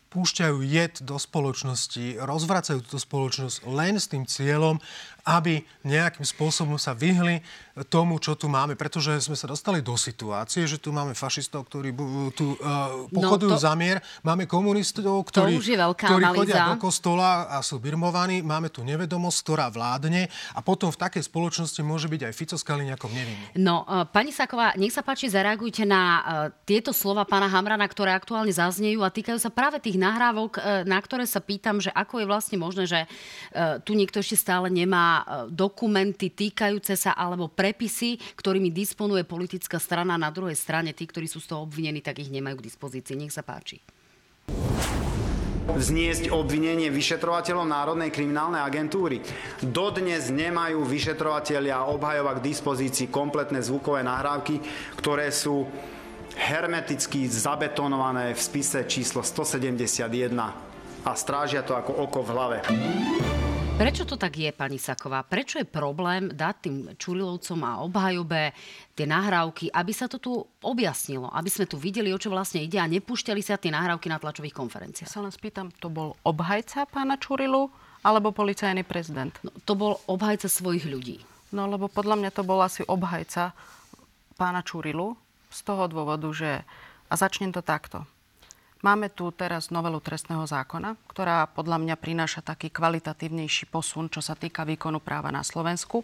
púšťajú jed do spoločnosti, rozvracajú túto spoločnosť len s tým cieľom, aby nejakým spôsobom sa vyhli tomu, čo tu máme. Pretože sme sa dostali do situácie, že tu máme fašistov, ktorí tu uh, pochodujú no to, za mier, máme komunistov, ktorí, ktorí chodia do kostola a sú birmovaní, máme tu nevedomosť, ktorá vládne a potom v takej spoločnosti môže byť aj Fico s Kaliňakom nevinný. No, uh, pani Saková, nech sa páči, zareagujte na uh, tieto slova pána Hamrana, ktoré aktuálne zaznejú a týkajú sa práve tých nahrávok, uh, na ktoré sa pýtam, že ako je vlastne možné, že uh, tu niekto ešte stále nemá E, dokumenty týkajúce sa alebo prepisy, ktorými disponuje politická strana. Na druhej strane tí, ktorí sú z toho obvinení, tak ich nemajú k dispozícii. Nech sa páči vzniesť obvinenie vyšetrovateľom Národnej kriminálnej agentúry. Dodnes nemajú vyšetrovateľia obhajova k dispozícii kompletné zvukové nahrávky, ktoré sú hermeticky zabetonované v spise číslo 171 a strážia to ako oko v hlave. Prečo to tak je, pani Saková? Prečo je problém dať tým Čurilovcom a obhajobe tie nahrávky, aby sa to tu objasnilo, aby sme tu videli, o čo vlastne ide a nepúšťali sa tie nahrávky na tlačových konferenciách? Ja sa len spýtam, to bol obhajca pána Čurilu alebo policajný prezident? No, to bol obhajca svojich ľudí. No lebo podľa mňa to bol asi obhajca pána Čurilu z toho dôvodu, že... A začnem to takto. Máme tu teraz novelu trestného zákona, ktorá podľa mňa prináša taký kvalitatívnejší posun, čo sa týka výkonu práva na Slovensku,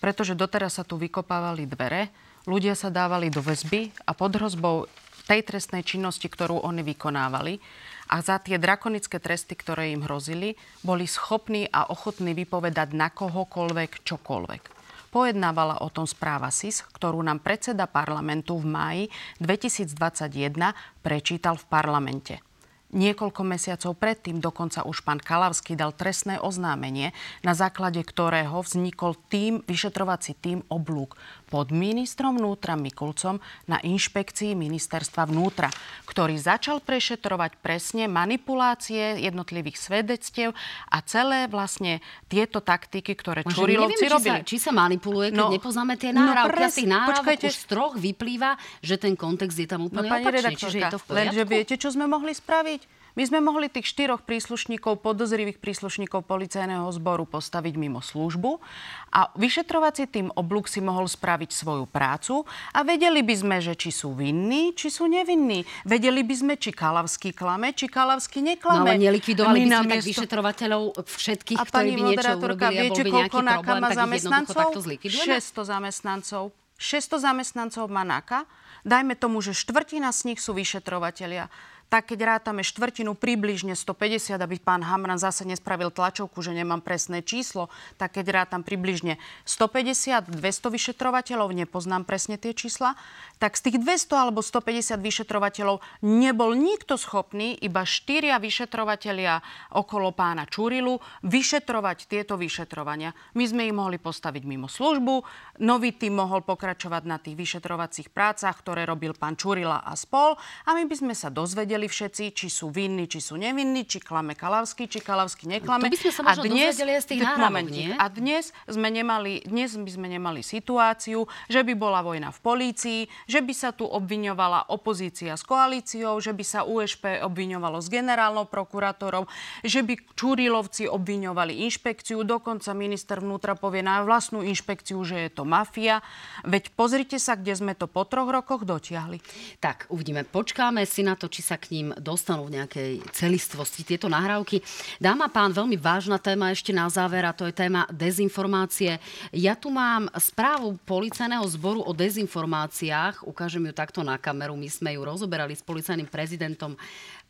pretože doteraz sa tu vykopávali dvere, ľudia sa dávali do väzby a pod hrozbou tej trestnej činnosti, ktorú oni vykonávali a za tie drakonické tresty, ktoré im hrozili, boli schopní a ochotní vypovedať na kohokoľvek čokoľvek. Pojednávala o tom správa SIS, ktorú nám predseda parlamentu v máji 2021 prečítal v parlamente. Niekoľko mesiacov predtým dokonca už pán Kalavský dal trestné oznámenie, na základe ktorého vznikol tým, vyšetrovací tým oblúk pod ministrom vnútra Mikulcom na inšpekcii ministerstva vnútra, ktorý začal prešetrovať presne manipulácie jednotlivých svedectiev a celé vlastne tieto taktiky, ktoré Možno Čurilovci neviem, robili. Či sa, či sa manipuluje, keď no, nepoznáme tie nahrávky. No pres, tých nahrávok už z troch vyplýva, že ten kontext je tam úplne no, opačný. Čiže je to v poriadku. Lenže viete, čo sme mohli spraviť? My sme mohli tých štyroch príslušníkov, podozrivých príslušníkov policajného zboru postaviť mimo službu a vyšetrovací tým oblúk si mohol spraviť svoju prácu a vedeli by sme, že či sú vinní, či sú nevinní. Vedeli by sme, či Kalavský klame, či Kalavský neklame. No ale nelikvidovali by sme tak vyšetrovateľov všetkých, ktorí by niečo urobili viete, a bol by nejaký problém, tak zamestnancov? takto zlikvidujeme? 600 zamestnancov. 600 zamestnancov má NAKA. Dajme tomu, že štvrtina z nich sú vyšetrovatelia tak keď rátame štvrtinu približne 150, aby pán Hamran zase nespravil tlačovku, že nemám presné číslo, tak keď rátam približne 150, 200 vyšetrovateľov, nepoznám presne tie čísla, tak z tých 200 alebo 150 vyšetrovateľov nebol nikto schopný, iba štyria vyšetrovatelia okolo pána Čurilu, vyšetrovať tieto vyšetrovania. My sme ich mohli postaviť mimo službu, nový tým mohol pokračovať na tých vyšetrovacích prácach, ktoré robil pán Čurila a spol a my by sme sa dozvedeli, vedeli všetci, či sú vinní, či sú nevinní, či klame Kalavský, či Kalavský neklame. To by sme sa možno a dnes, z tých náhrávok, nie? A dnes, sme nemali, dnes by sme nemali situáciu, že by bola vojna v polícii, že by sa tu obviňovala opozícia s koalíciou, že by sa USP obviňovalo s generálnou prokurátorou, že by Čurilovci obviňovali inšpekciu, dokonca minister vnútra povie na vlastnú inšpekciu, že je to mafia. Veď pozrite sa, kde sme to po troch rokoch dotiahli. Tak, uvidíme. Počkáme si na to, či sa k ním dostanú v nejakej celistvosti tieto nahrávky. Dáma pán, veľmi vážna téma ešte na záver a to je téma dezinformácie. Ja tu mám správu policajného zboru o dezinformáciách. Ukážem ju takto na kameru. My sme ju rozoberali s policajným prezidentom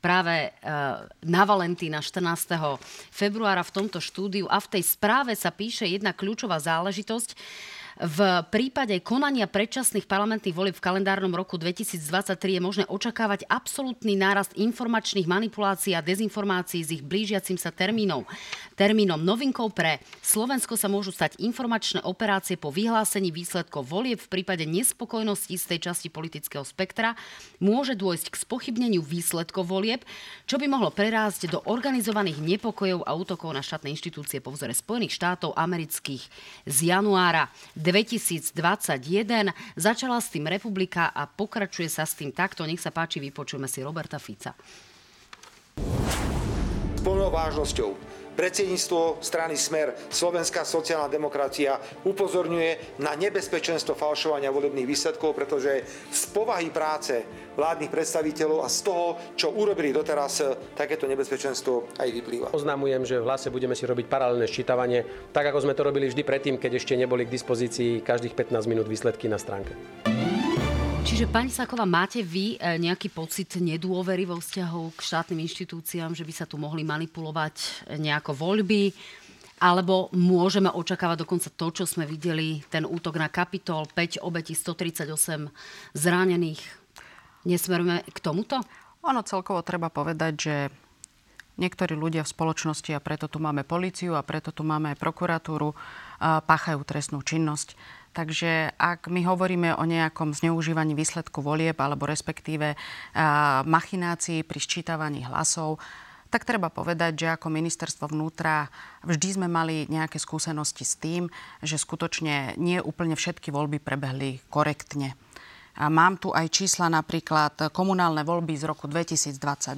práve e, na Valentína 14. februára v tomto štúdiu a v tej správe sa píše jedna kľúčová záležitosť, v prípade konania predčasných parlamentných volieb v kalendárnom roku 2023 je možné očakávať absolútny nárast informačných manipulácií a dezinformácií s ich blížiacim sa termínom. Termínom novinkou pre Slovensko sa môžu stať informačné operácie po vyhlásení výsledkov volieb v prípade nespokojnosti z tej časti politického spektra. Môže dôjsť k spochybneniu výsledkov volieb, čo by mohlo prerásť do organizovaných nepokojov a útokov na štátne inštitúcie po vzore Spojených štátov amerických z januára 2021. Začala s tým republika a pokračuje sa s tým takto. Nech sa páči, vypočujeme si Roberta Fica. S plnou vážnosťou Predsedníctvo strany Smer, Slovenská sociálna demokracia upozorňuje na nebezpečenstvo falšovania volebných výsledkov, pretože z povahy práce vládnych predstaviteľov a z toho, čo urobili doteraz, takéto nebezpečenstvo aj vyplýva. Oznamujem, že v hlase budeme si robiť paralelné ščítavanie, tak ako sme to robili vždy predtým, keď ešte neboli k dispozícii každých 15 minút výsledky na stránke. Čiže, pani Sáková, máte vy e, nejaký pocit nedôvery vo vzťahu k štátnym inštitúciám, že by sa tu mohli manipulovať nejako voľby? Alebo môžeme očakávať dokonca to, čo sme videli, ten útok na Kapitol, 5 obetí, 138 zranených? Nesmerujeme k tomuto? Ono celkovo treba povedať, že niektorí ľudia v spoločnosti, a preto tu máme políciu a preto tu máme aj prokuratúru, páchajú trestnú činnosť. Takže ak my hovoríme o nejakom zneužívaní výsledku volieb alebo respektíve machinácii pri sčítavaní hlasov, tak treba povedať, že ako ministerstvo vnútra vždy sme mali nejaké skúsenosti s tým, že skutočne nie úplne všetky voľby prebehli korektne. A mám tu aj čísla napríklad komunálne voľby z roku 2022.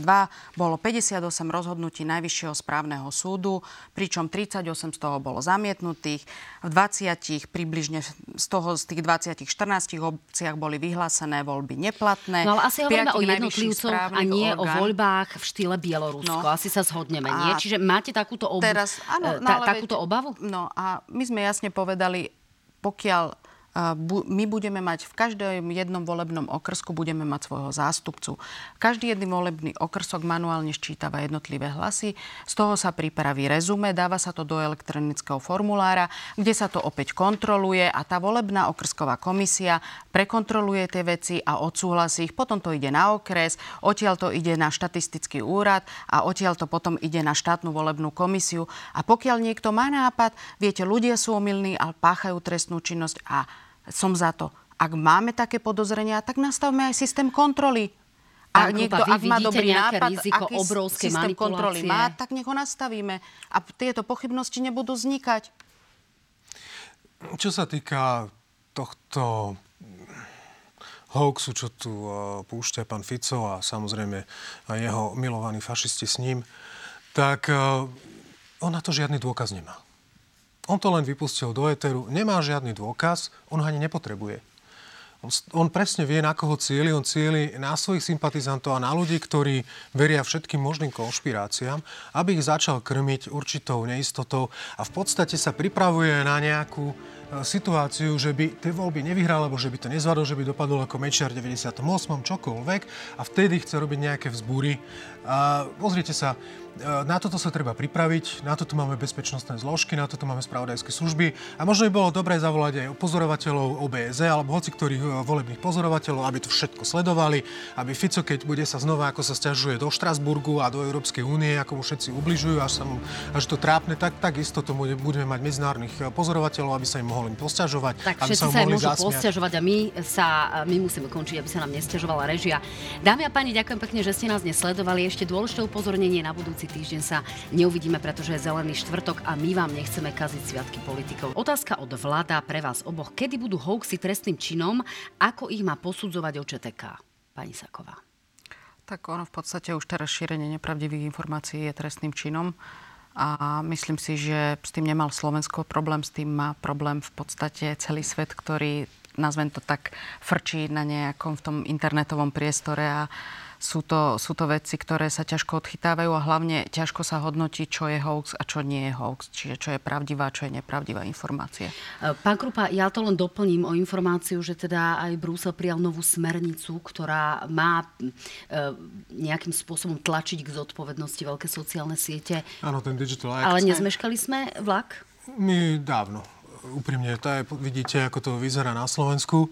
Bolo 58 rozhodnutí Najvyššieho správneho súdu, pričom 38 z toho bolo zamietnutých. V 20 približne z toho z tých 20 14 obciach boli vyhlásené voľby neplatné. No ale asi hovoríme o jednotlivcoch a nie orgán. o voľbách v štýle Bielorusko. No. Asi sa zhodneme, nie? Čiže máte takúto, ob... teraz, áno, e, no, ta, takúto obavu? No a my sme jasne povedali, pokiaľ my budeme mať v každom jednom volebnom okrsku budeme mať svojho zástupcu. Každý jedný volebný okrsok manuálne ščítava jednotlivé hlasy, z toho sa pripraví rezume, dáva sa to do elektronického formulára, kde sa to opäť kontroluje a tá volebná okrsková komisia prekontroluje tie veci a odsúhlasí ich. Potom to ide na okres, odtiaľ to ide na štatistický úrad a odtiaľ to potom ide na štátnu volebnú komisiu. A pokiaľ niekto má nápad, viete, ľudia sú omylní a páchajú trestnú činnosť a som za to. Ak máme také podozrenia, tak nastavme aj systém kontroly. A niekto, ak má dobrý nápad, riziko aký obrovské systém kontroly má, tak nech ho nastavíme. A tieto pochybnosti nebudú vznikať. Čo sa týka tohto hoaxu, čo tu uh, púšťa pán Fico a samozrejme jeho milovaní fašisti s ním, tak uh, on na to žiadny dôkaz nemá. On to len vypustil do éteru, nemá žiadny dôkaz, on ho ani nepotrebuje. On, presne vie, na koho cieli. On cieli na svojich sympatizantov a na ľudí, ktorí veria všetkým možným konšpiráciám, aby ich začal krmiť určitou neistotou a v podstate sa pripravuje na nejakú e, situáciu, že by tie voľby nevyhral, alebo že by to nezvadol, že by dopadol ako Mečiar 98. čokoľvek a vtedy chce robiť nejaké vzbúry. A pozrite sa, na toto sa treba pripraviť, na toto máme bezpečnostné zložky, na toto máme spravodajské služby a možno by bolo dobré zavolať aj pozorovateľov OBZ alebo hoci ktorých e, volebných pozorovateľov, aby to všetko sledovali, aby Fico, keď bude sa znova, ako sa stiažuje do Štrasburgu a do Európskej únie, ako mu všetci ubližujú, až, sa mu, až to trápne, tak takisto to bude, budeme mať medzinárodných e, pozorovateľov, aby sa im mohli posťažovať. Tak aby všetci sa, sa im môžu posťažovať a my, sa, my musíme končiť, aby sa nám nestiažovala režia. Dámy a páni, ďakujem pekne, že ste nás dnes sledovali. Ešte dôležité upozornenie na budúci týždeň sa neuvidíme, pretože je zelený štvrtok a my vám nechceme kaziť sviatky politikov. Otázka od vláda pre vás oboch. Kedy budú hoaxy trestným činom? Ako ich má posudzovať OČTK? Pani Saková. Tak ono v podstate už teraz šírenie nepravdivých informácií je trestným činom. A myslím si, že s tým nemal Slovensko problém, s tým má problém v podstate celý svet, ktorý, nazvem to tak, frčí na nejakom v tom internetovom priestore a sú to, sú to veci, ktoré sa ťažko odchytávajú a hlavne ťažko sa hodnotí, čo je hoax a čo nie je hoax. Čiže čo je pravdivá, čo je nepravdivá informácia. E, pán Krupa, ja to len doplním o informáciu, že teda aj Brusel prijal novú smernicu, ktorá má e, nejakým spôsobom tlačiť k zodpovednosti veľké sociálne siete. Áno, ten Digital Act. Ale nezmeškali sme vlak? My dávno. Úprimne, to je, vidíte, ako to vyzerá na Slovensku.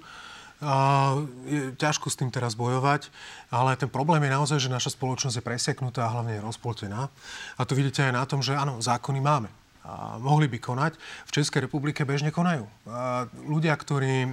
Je ťažko s tým teraz bojovať, ale ten problém je naozaj, že naša spoločnosť je presieknutá a hlavne je rozpoltená. A to vidíte aj na tom, že áno, zákony máme a mohli by konať, v Českej republike bežne konajú. A ľudia, ktorí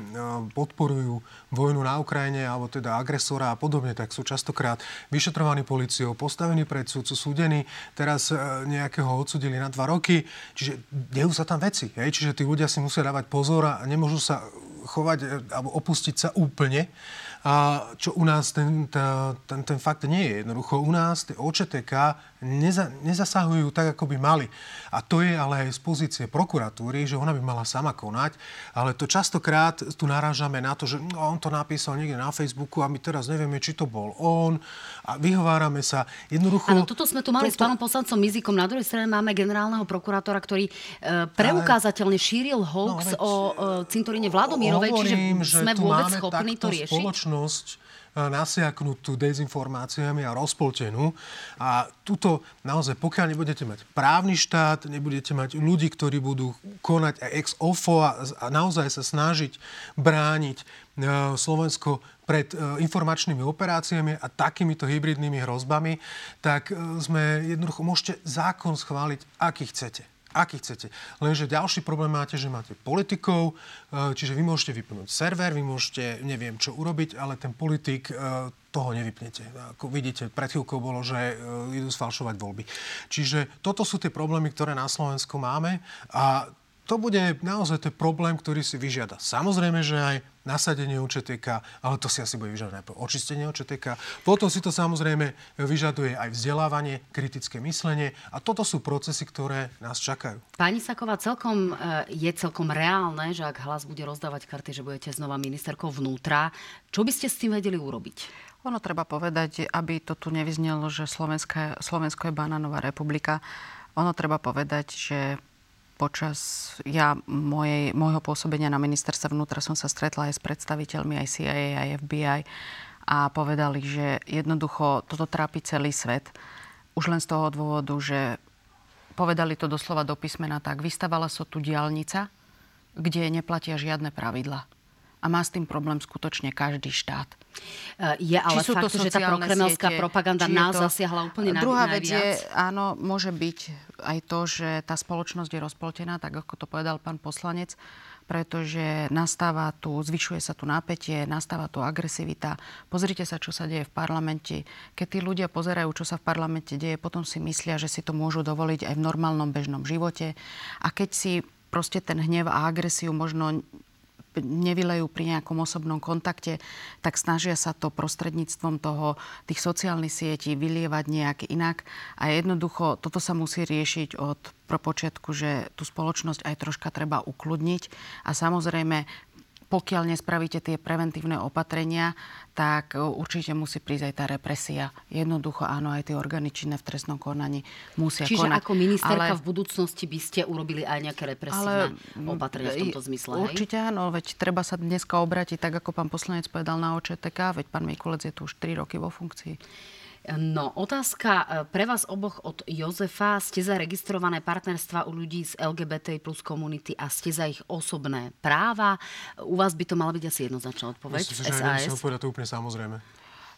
podporujú vojnu na Ukrajine, alebo teda agresora a podobne, tak sú častokrát vyšetrovaní policiou, postavení pred súd, sú súdení, teraz e, nejakého odsudili na dva roky, čiže dejú sa tam veci. Hej? Čiže tí ľudia si musia dávať pozor a nemôžu sa chovať e, alebo opustiť sa úplne. A čo u nás ten, ten, ten fakt nie je. Jednoducho u nás tie OČTK neza, nezasahujú tak, ako by mali. A to je ale aj z pozície prokuratúry, že ona by mala sama konať. Ale to častokrát tu narážame na to, že no, on to napísal niekde na Facebooku a my teraz nevieme, či to bol on. A vyhovárame sa. Jednoducho... Áno, toto sme tu mali toto... s pánom poslancom Mizikom. Na druhej strane máme generálneho prokurátora, ktorý e, preukázateľne šíril hoax no, veď, o e, cintoríne Vladomírovej, čiže sme vôbec schopní to riešiť. spoločnosť nasiaknutú dezinformáciami a rozpoltenú. A tuto naozaj, pokiaľ nebudete mať právny štát, nebudete mať ľudí, ktorí budú konať aj ex ofo a, a naozaj sa snažiť brániť E, Slovensko pred e, informačnými operáciami a takýmito hybridnými hrozbami, tak e, sme jednoducho, môžete zákon schváliť, aký chcete aký chcete. Lenže ďalší problém máte, že máte politikov, čiže vy môžete vypnúť server, vy môžete, neviem čo urobiť, ale ten politik toho nevypnete. Ako vidíte, pred chvíľkou bolo, že idú sfalšovať voľby. Čiže toto sú tie problémy, ktoré na Slovensku máme a to bude naozaj ten problém, ktorý si vyžiada. Samozrejme, že aj nasadenie OČTK, ale to si asi bude vyžadovať najprv očistenie OČTK. Potom si to samozrejme vyžaduje aj vzdelávanie, kritické myslenie a toto sú procesy, ktoré nás čakajú. Pani Saková, celkom, e, je celkom reálne, že ak hlas bude rozdávať karty, že budete znova ministerkou vnútra. Čo by ste s tým vedeli urobiť? Ono treba povedať, aby to tu nevyznelo, že Slovensko je banánová republika. Ono treba povedať, že počas ja, mojej, môjho pôsobenia na ministerstve vnútra som sa stretla aj s predstaviteľmi aj CIA, aj FBI a povedali, že jednoducho toto trápi celý svet. Už len z toho dôvodu, že povedali to doslova do písmena tak, vystavala sa so tu diálnica, kde neplatia žiadne pravidla a má s tým problém skutočne každý štát. E, je ale či fakt, že tá prokremelská propaganda nás to... zasiahla úplne Druhá vec je, áno, môže byť aj to, že tá spoločnosť je rozpoltená, tak ako to povedal pán poslanec, pretože nastáva tu, zvyšuje sa tu napätie, nastáva tu agresivita. Pozrite sa, čo sa deje v parlamente. Keď tí ľudia pozerajú, čo sa v parlamente deje, potom si myslia, že si to môžu dovoliť aj v normálnom bežnom živote. A keď si proste ten hnev a agresiu možno nevylejú pri nejakom osobnom kontakte, tak snažia sa to prostredníctvom toho, tých sociálnych sietí vylievať nejak inak. A jednoducho toto sa musí riešiť od propočiatku, že tú spoločnosť aj troška treba ukludniť. A samozrejme pokiaľ nespravíte tie preventívne opatrenia, tak e, určite musí prísť aj tá represia. Jednoducho áno, aj tie orgány činné v trestnom konaní musia Čiže konať. ako ministerka ale... v budúcnosti by ste urobili aj nejaké represívne ale... opatrenia v tomto zmysle, Určite hej? áno, veď treba sa dneska obratiť, tak ako pán poslanec povedal na OČTK, veď pán Mikulec je tu už 3 roky vo funkcii. No, otázka e, pre vás oboch od Jozefa. Ste za registrované partnerstva u ľudí z LGBT plus komunity a ste za ich osobné práva. U vás by to mala byť asi jednoznačná odpoveď. Myslím, že SAS. povedať to úplne samozrejme.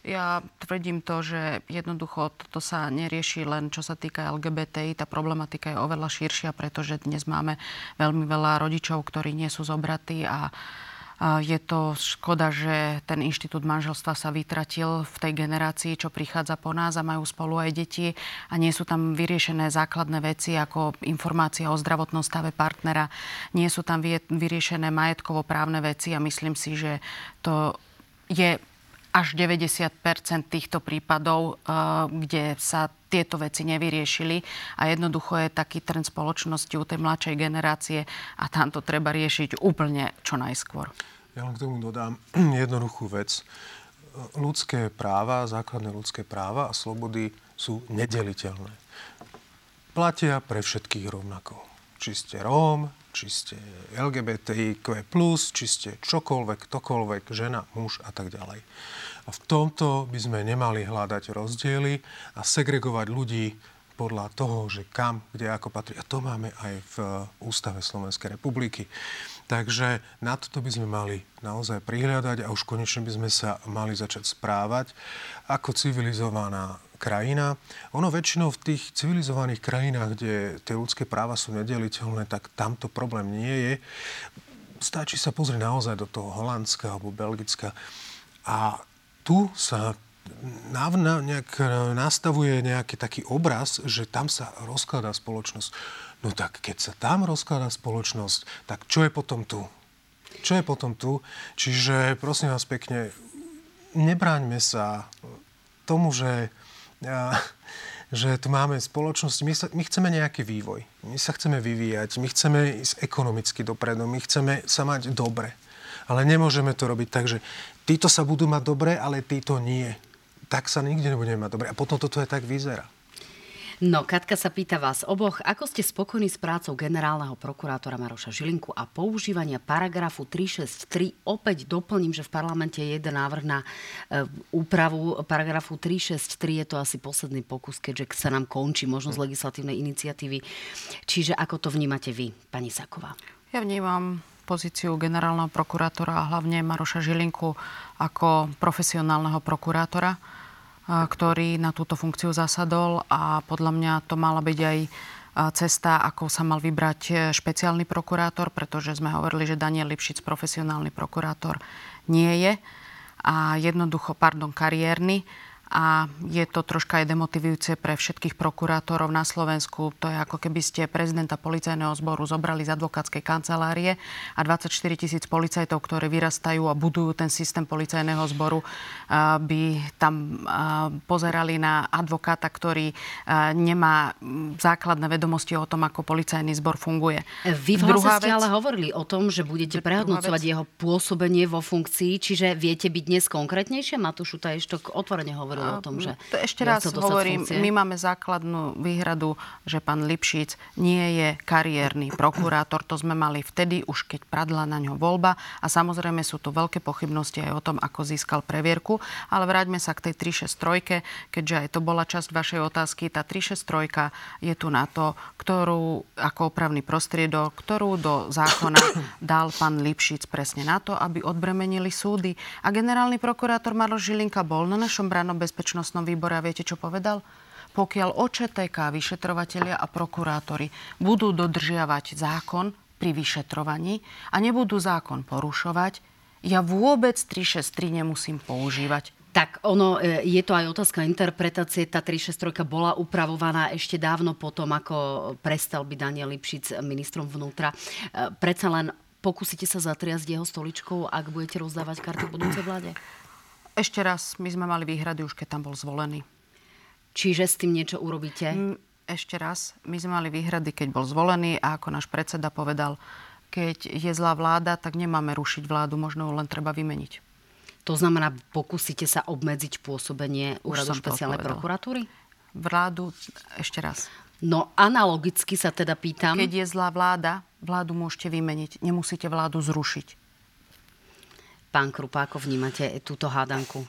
Ja tvrdím to, že jednoducho toto sa nerieši len čo sa týka LGBTI. Tá problematika je oveľa širšia, pretože dnes máme veľmi veľa rodičov, ktorí nie sú zobratí a je to škoda, že ten inštitút manželstva sa vytratil v tej generácii, čo prichádza po nás a majú spolu aj deti a nie sú tam vyriešené základné veci ako informácia o zdravotnom stave partnera, nie sú tam vyriešené majetkovo-právne veci a myslím si, že to je až 90 týchto prípadov, eh, kde sa tieto veci nevyriešili a jednoducho je taký trend spoločnosti u tej mladšej generácie a tam to treba riešiť úplne čo najskôr. Ja len k tomu dodám jednoduchú vec. Ľudské práva, základné ľudské práva a slobody sú nedeliteľné. Platia pre všetkých rovnako. Či ste Róm, či ste LGBTIQ+, či ste čokoľvek, ktokoľvek, žena, muž a tak ďalej. A v tomto by sme nemali hľadať rozdiely a segregovať ľudí podľa toho, že kam, kde ako patrí. A to máme aj v Ústave Slovenskej republiky. Takže na toto by sme mali naozaj prihľadať a už konečne by sme sa mali začať správať ako civilizovaná krajina. Ono väčšinou v tých civilizovaných krajinách, kde tie ľudské práva sú nedeliteľné, tak tamto problém nie je. Stačí sa pozrieť naozaj do toho Holandska alebo Belgicka a tu sa na, na, nejak nastavuje nejaký taký obraz, že tam sa rozkladá spoločnosť. No tak keď sa tam rozkladá spoločnosť, tak čo je potom tu? Čo je potom tu? Čiže prosím vás pekne, nebráňme sa tomu, že, že tu máme spoločnosť. My, sa, my chceme nejaký vývoj. My sa chceme vyvíjať. My chceme ísť ekonomicky dopredu. My chceme sa mať dobre. Ale nemôžeme to robiť tak, že títo sa budú mať dobre, ale títo nie. Tak sa nikde nebudeme mať dobre. A potom toto je tak vyzerá. No, Katka sa pýta vás oboch, ako ste spokojní s prácou generálneho prokurátora Maroša Žilinku a používania paragrafu 363. Opäť doplním, že v parlamente je jeden návrh na e, úpravu paragrafu 363. Je to asi posledný pokus, keďže sa nám končí možnosť legislatívnej iniciatívy. Čiže ako to vnímate vy, pani Saková? Ja vnímam pozíciu generálneho prokurátora a hlavne Maroša Žilinku ako profesionálneho prokurátora, ktorý na túto funkciu zasadol a podľa mňa to mala byť aj cesta, ako sa mal vybrať e, špeciálny prokurátor, pretože sme hovorili, že Daniel Lipšic profesionálny prokurátor nie je. a jednoducho, pardon, kariérny a je to troška aj demotivujúce pre všetkých prokurátorov na Slovensku. To je ako keby ste prezidenta policajného zboru zobrali z advokátskej kancelárie a 24 tisíc policajtov, ktoré vyrastajú a budujú ten systém policajného zboru, by tam pozerali na advokáta, ktorý nemá základné vedomosti o tom, ako policajný zbor funguje. Vy v Druhá ste vec... ale hovorili o tom, že budete prehodnocovať jeho pôsobenie vo funkcii, čiže viete byť dnes konkrétnejšie? Matúšu Taještok otvorene hovorí hovoril o tom, že... To ešte raz hovorím, my máme základnú výhradu, že pán Lipšic nie je kariérny prokurátor. To sme mali vtedy, už keď pradla na ňo voľba. A samozrejme sú tu veľké pochybnosti aj o tom, ako získal previerku. Ale vráťme sa k tej 363, keďže aj to bola časť vašej otázky. Tá 363 je tu na to, ktorú ako opravný prostriedok, ktorú do zákona dal pán Lipšic presne na to, aby odbremenili súdy. A generálny prokurátor Maroš Žilinka bol na našom branom bezpečnostnom výbore a viete, čo povedal? Pokiaľ OČTK, vyšetrovatelia a prokurátori budú dodržiavať zákon pri vyšetrovaní a nebudú zákon porušovať, ja vôbec 363 nemusím používať. Tak ono, e, je to aj otázka interpretácie. Tá 363 bola upravovaná ešte dávno potom, ako prestal byť Daniel Lipšic ministrom vnútra. E, predsa len pokúsite sa zatriasť jeho stoličkou, ak budete rozdávať karty v budúcej vláde? Ešte raz, my sme mali výhrady už keď tam bol zvolený. Čiže s tým niečo urobíte? Mm, ešte raz, my sme mali výhrady, keď bol zvolený a ako náš predseda povedal, keď je zlá vláda, tak nemáme rušiť vládu, možno ju len treba vymeniť. To znamená, pokúsite sa obmedziť pôsobenie úradu špeciálnej prokuratúry? Vládu, ešte raz. No analogicky sa teda pýtam... Keď je zlá vláda, vládu môžete vymeniť, nemusíte vládu zrušiť. Pán Krupa, ako vnímate túto hádanku?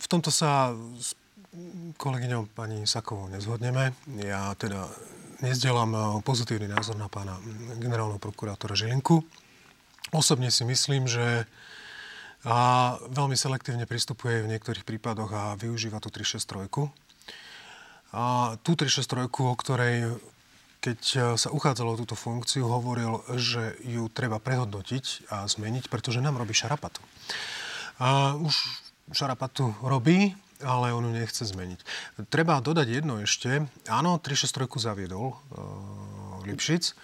V tomto sa s kolegyňou pani Sakovou nezhodneme. Ja teda nezdelám eh, pozitívny názor na pána generálneho prokurátora Žilinku. Osobne si myslím, že a veľmi selektívne pristupuje v niektorých prípadoch a využíva tú 363. A tú 363, o ktorej keď e, sa uchádzalo o túto funkciu, hovoril, že ju treba prehodnotiť a zmeniť, pretože nám robí šarapatu. A už šarapatu robí, ale on ju nechce zmeniť. Treba dodať jedno ešte. Áno, 363 zaviedol uh, Lipšic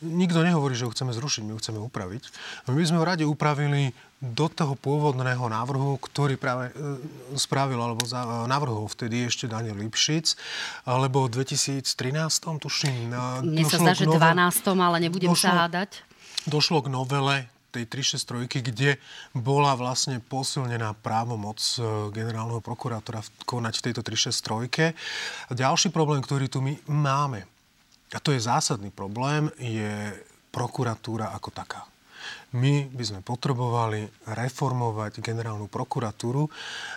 nikto nehovorí, že ho chceme zrušiť, my ho chceme upraviť. My sme ho radi upravili do toho pôvodného návrhu, ktorý práve e, spravil, alebo e, navrhol vtedy ešte Daniel Lipšic, alebo v 2013, tuším. Mne sa zdá, že 12, ale nebudem došlo, sa hádať. Došlo k novele tej 363, kde bola vlastne posilnená právomoc e, generálneho prokurátora konať v tejto 363. A ďalší problém, ktorý tu my máme, a to je zásadný problém, je prokuratúra ako taká my by sme potrebovali reformovať generálnu prokuratúru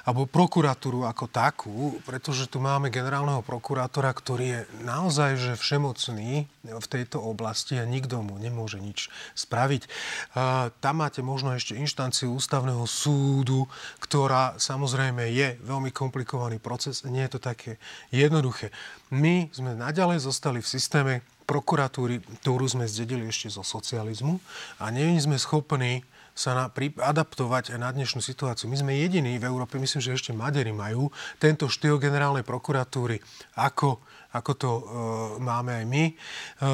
alebo prokuratúru ako takú, pretože tu máme generálneho prokurátora, ktorý je naozaj že všemocný v tejto oblasti a nikto mu nemôže nič spraviť. Tam máte možno ešte inštanciu ústavného súdu, ktorá samozrejme je veľmi komplikovaný proces. Nie je to také jednoduché. My sme naďalej zostali v systéme prokuratúry, ktorú sme zdedili ešte zo socializmu a nie sme schopní sa na, pri, adaptovať na dnešnú situáciu. My sme jediní v Európe, myslím, že ešte Maďari majú tento štýl generálnej prokuratúry ako ako to e, máme aj my. E,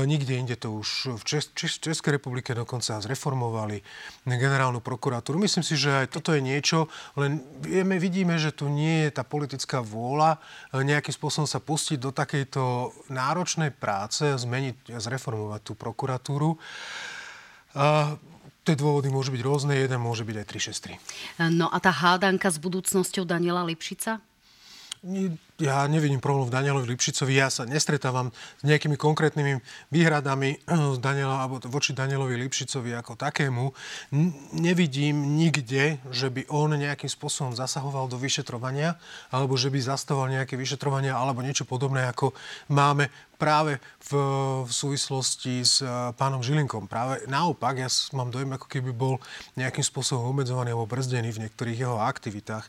nikde inde to už v Čes- Čes- Českej republike dokonca zreformovali generálnu prokuratúru. Myslím si, že aj toto je niečo, len vieme, vidíme, že tu nie je tá politická vôľa e, nejakým spôsobom sa pustiť do takejto náročnej práce zmeniť a zreformovať tú prokuratúru. A Tie dôvody môžu byť rôzne, jeden môže byť aj 363. No a tá hádanka s budúcnosťou Daniela Lipšica? ja nevidím problém v Danielovi Lipšicovi. Ja sa nestretávam s nejakými konkrétnymi výhradami Daniela, alebo voči Danielovi Lipšicovi ako takému. Nevidím nikde, že by on nejakým spôsobom zasahoval do vyšetrovania, alebo že by zastavoval nejaké vyšetrovania, alebo niečo podobné, ako máme práve v, v súvislosti s uh, pánom Žilinkom. Práve naopak, ja mám dojem, ako keby bol nejakým spôsobom obmedzovaný alebo brzdený v niektorých jeho aktivitách.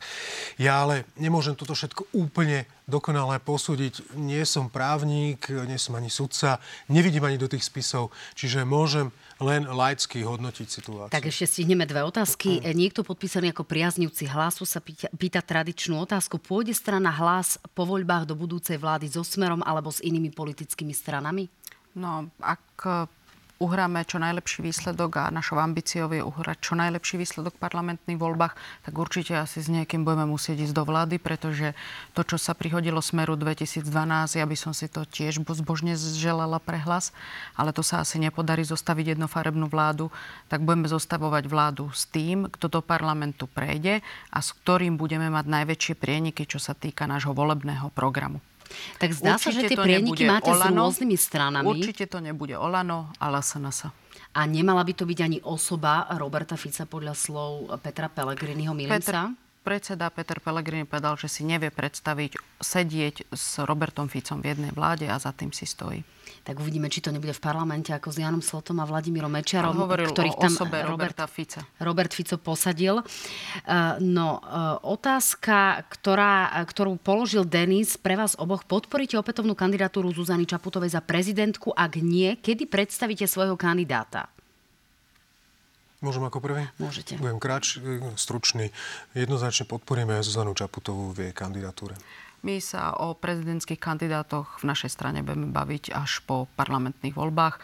Ja ale nemôžem toto všetko úplne dokonale posúdiť. Nie som právnik, nie som ani sudca, nevidím ani do tých spisov, čiže môžem len laicky hodnotiť situáciu. Tak ešte stihneme dve otázky. Hmm. Niekto podpísaný ako priaznivci hlasu sa pýta, pýta tradičnú otázku. Pôjde strana hlas po voľbách do budúcej vlády so Smerom alebo s inými politickými stranami? No, ak uhráme čo najlepší výsledok a našou ambíciou je uhrať čo najlepší výsledok v parlamentných voľbách, tak určite asi s niekým budeme musieť ísť do vlády, pretože to, čo sa prihodilo Smeru 2012, ja by som si to tiež zbožne želala pre hlas, ale to sa asi nepodarí zostaviť jednofarebnú vládu, tak budeme zostavovať vládu s tým, kto do parlamentu prejde a s ktorým budeme mať najväčšie prieniky, čo sa týka nášho volebného programu. Tak zdá Určite sa, že tie prieniky máte Olano, s rôznymi stranami. Určite to nebude Olano, ale SNS. A nemala by to byť ani osoba Roberta Fica podľa slov Petra Pellegriniho Milenca? Petr, predseda Peter Pellegrini povedal, že si nevie predstaviť sedieť s Robertom Ficom v jednej vláde a za tým si stojí tak uvidíme, či to nebude v parlamente ako s Janom Slotom a Vladimírom Mečarom, ktorých tam Robert, Fica. Robert Fico posadil. E, no, e, otázka, ktorá, ktorú položil Denis pre vás oboch. Podporíte opätovnú kandidatúru Zuzany Čaputovej za prezidentku? Ak nie, kedy predstavíte svojho kandidáta? Môžem ako prvý? Môžete. Budem kráč, stručný. Jednoznačne podporíme Zuzanu Čaputovú v jej kandidatúre. My sa o prezidentských kandidátoch v našej strane budeme baviť až po parlamentných voľbách.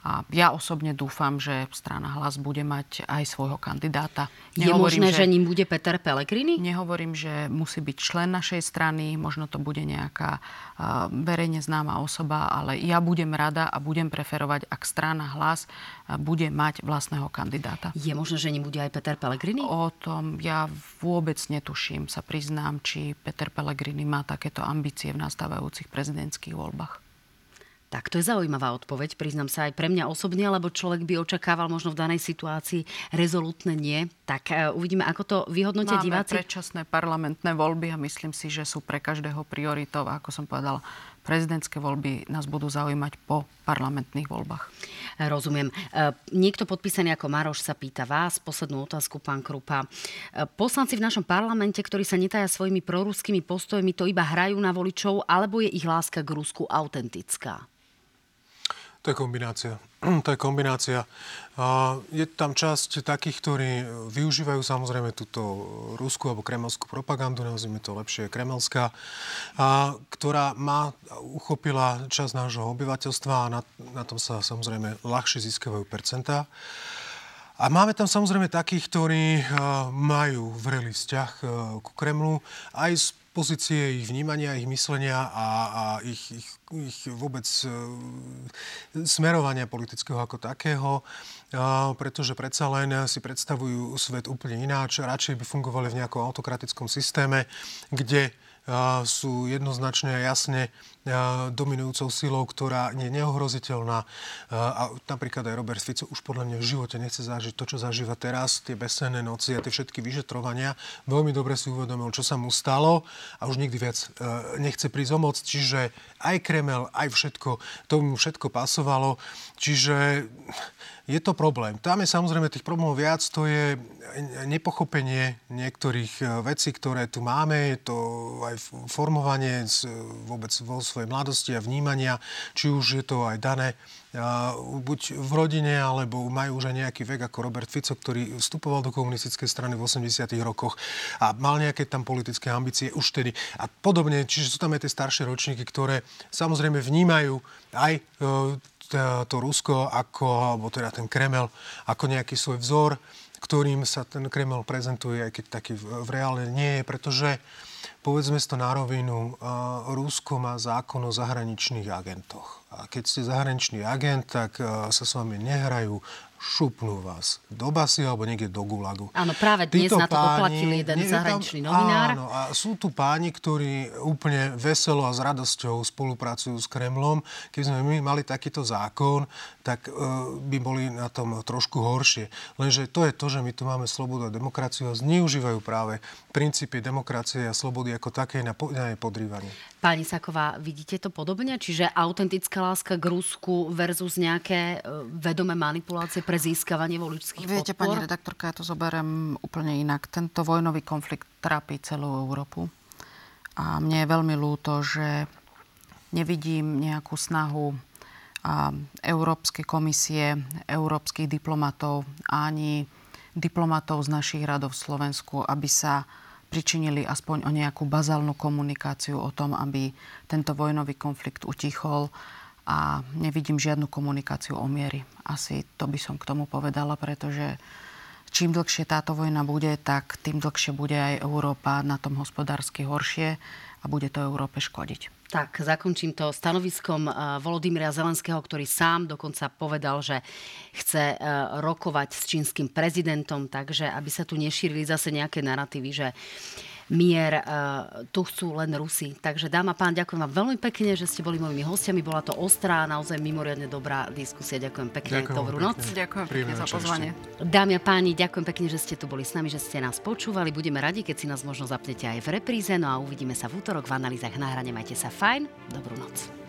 A ja osobne dúfam, že strana Hlas bude mať aj svojho kandidáta. Je možné, že, že ním bude Peter Pellegrini? Nehovorím, že musí byť člen našej strany, možno to bude nejaká uh, verejne známa osoba, ale ja budem rada a budem preferovať, ak strana Hlas bude mať vlastného kandidáta. Je možné, že ním bude aj Peter Pellegrini? O tom ja vôbec netuším, sa priznám, či Peter Pellegrini má takéto ambície v nastávajúcich prezidentských voľbách. Tak to je zaujímavá odpoveď, priznám sa aj pre mňa osobne, lebo človek by očakával možno v danej situácii rezolutne nie. Tak uh, uvidíme, ako to vyhodnotia Máme diváci. predčasné parlamentné voľby a myslím si, že sú pre každého prioritou. Ako som povedala, prezidentské voľby nás budú zaujímať po parlamentných voľbách. Rozumiem. E, niekto podpísaný ako Maroš sa pýta vás, poslednú otázku, pán Krupa. E, poslanci v našom parlamente, ktorí sa netaja svojimi proruskými postojmi, to iba hrajú na voličov, alebo je ich láska k Rusku autentická? To je kombinácia. To je kombinácia. Je tam časť takých, ktorí využívajú samozrejme túto ruskú alebo kremelskú propagandu, nazvime to lepšie kremelská, ktorá má, uchopila časť nášho obyvateľstva a na, na tom sa samozrejme ľahšie získavajú percentá. A máme tam samozrejme takých, ktorí majú vrelý vzťah ku Kremlu aj z pozície ich vnímania, ich myslenia a, a ich, ich, ich vôbec e, smerovania politického ako takého, a, pretože predsa len si predstavujú svet úplne ináč. Radšej by fungovali v nejakom autokratickom systéme, kde sú jednoznačne a jasne dominujúcou silou, ktorá je neohroziteľná. A napríklad aj Robert Fico už podľa mňa v živote nechce zažiť to, čo zažíva teraz, tie besenné noci a tie všetky vyšetrovania. Veľmi dobre si uvedomil, čo sa mu stalo a už nikdy viac nechce prísť o moc. Čiže aj Kremel, aj všetko, tomu všetko pasovalo. Čiže je to problém. Tam je samozrejme tých problémov viac, to je nepochopenie niektorých e, vecí, ktoré tu máme, je to aj formovanie vôbec vo svojej mladosti a vnímania, či už je to aj dané buď v rodine, alebo majú už aj nejaký vek ako Robert Fico, ktorý vstupoval do komunistickej strany v 80 rokoch a mal nejaké tam politické ambície už tedy. A podobne, čiže sú tam aj tie staršie ročníky, ktoré samozrejme vnímajú aj e, to Rusko ako, alebo teda ten Kremel ako nejaký svoj vzor, ktorým sa ten Kreml prezentuje, aj keď taký v reále nie je, pretože povedzme si to na rovinu, Rusko má zákon o zahraničných agentoch. A keď ste zahraničný agent, tak sa s vami nehrajú šupnú vás do basy alebo niekde do gulagu. Áno, práve dnes Títo na to páni, doplatil jeden nie, zahraničný tam, novinár. Áno, a sú tu páni, ktorí úplne veselo a s radosťou spolupracujú s Kremlom. Keby sme my mali takýto zákon, tak uh, by boli na tom trošku horšie. Lenže to je to, že my tu máme slobodu a demokraciu a zneužívajú práve princípy demokracie a slobody ako také na, na podrývanie. Pani Saková, vidíte to podobne? Čiže autentická láska k Rusku versus nejaké uh, vedomé manipulácie pre získavanie voličských Viete, podpor? pani redaktorka, ja to zoberiem úplne inak. Tento vojnový konflikt trápi celú Európu. A mne je veľmi ľúto, že nevidím nejakú snahu Európskej komisie, európskych diplomatov ani diplomatov z našich radov v Slovensku, aby sa pričinili aspoň o nejakú bazálnu komunikáciu o tom, aby tento vojnový konflikt utichol a nevidím žiadnu komunikáciu o miery. Asi to by som k tomu povedala, pretože čím dlhšie táto vojna bude, tak tým dlhšie bude aj Európa na tom hospodársky horšie a bude to Európe škodiť. Tak, zakončím to stanoviskom eh, Volodymyra Zelenského, ktorý sám dokonca povedal, že chce eh, rokovať s čínskym prezidentom, takže aby sa tu nešírili zase nejaké narratívy, že mier. E, tu chcú len Rusi. Takže dáma pán, ďakujem vám veľmi pekne, že ste boli mojimi hostiami. Bola to ostrá, naozaj mimoriadne dobrá diskusia. Ďakujem pekne. Ďakujem Dobrú noc. Ďakujem pekne za pozvanie. Dámy a páni, ďakujem pekne, že ste tu boli s nami, že ste nás počúvali. Budeme radi, keď si nás možno zapnete aj v repríze. No a uvidíme sa v útorok v analýzach na hrane. Majte sa fajn. Dobrú noc.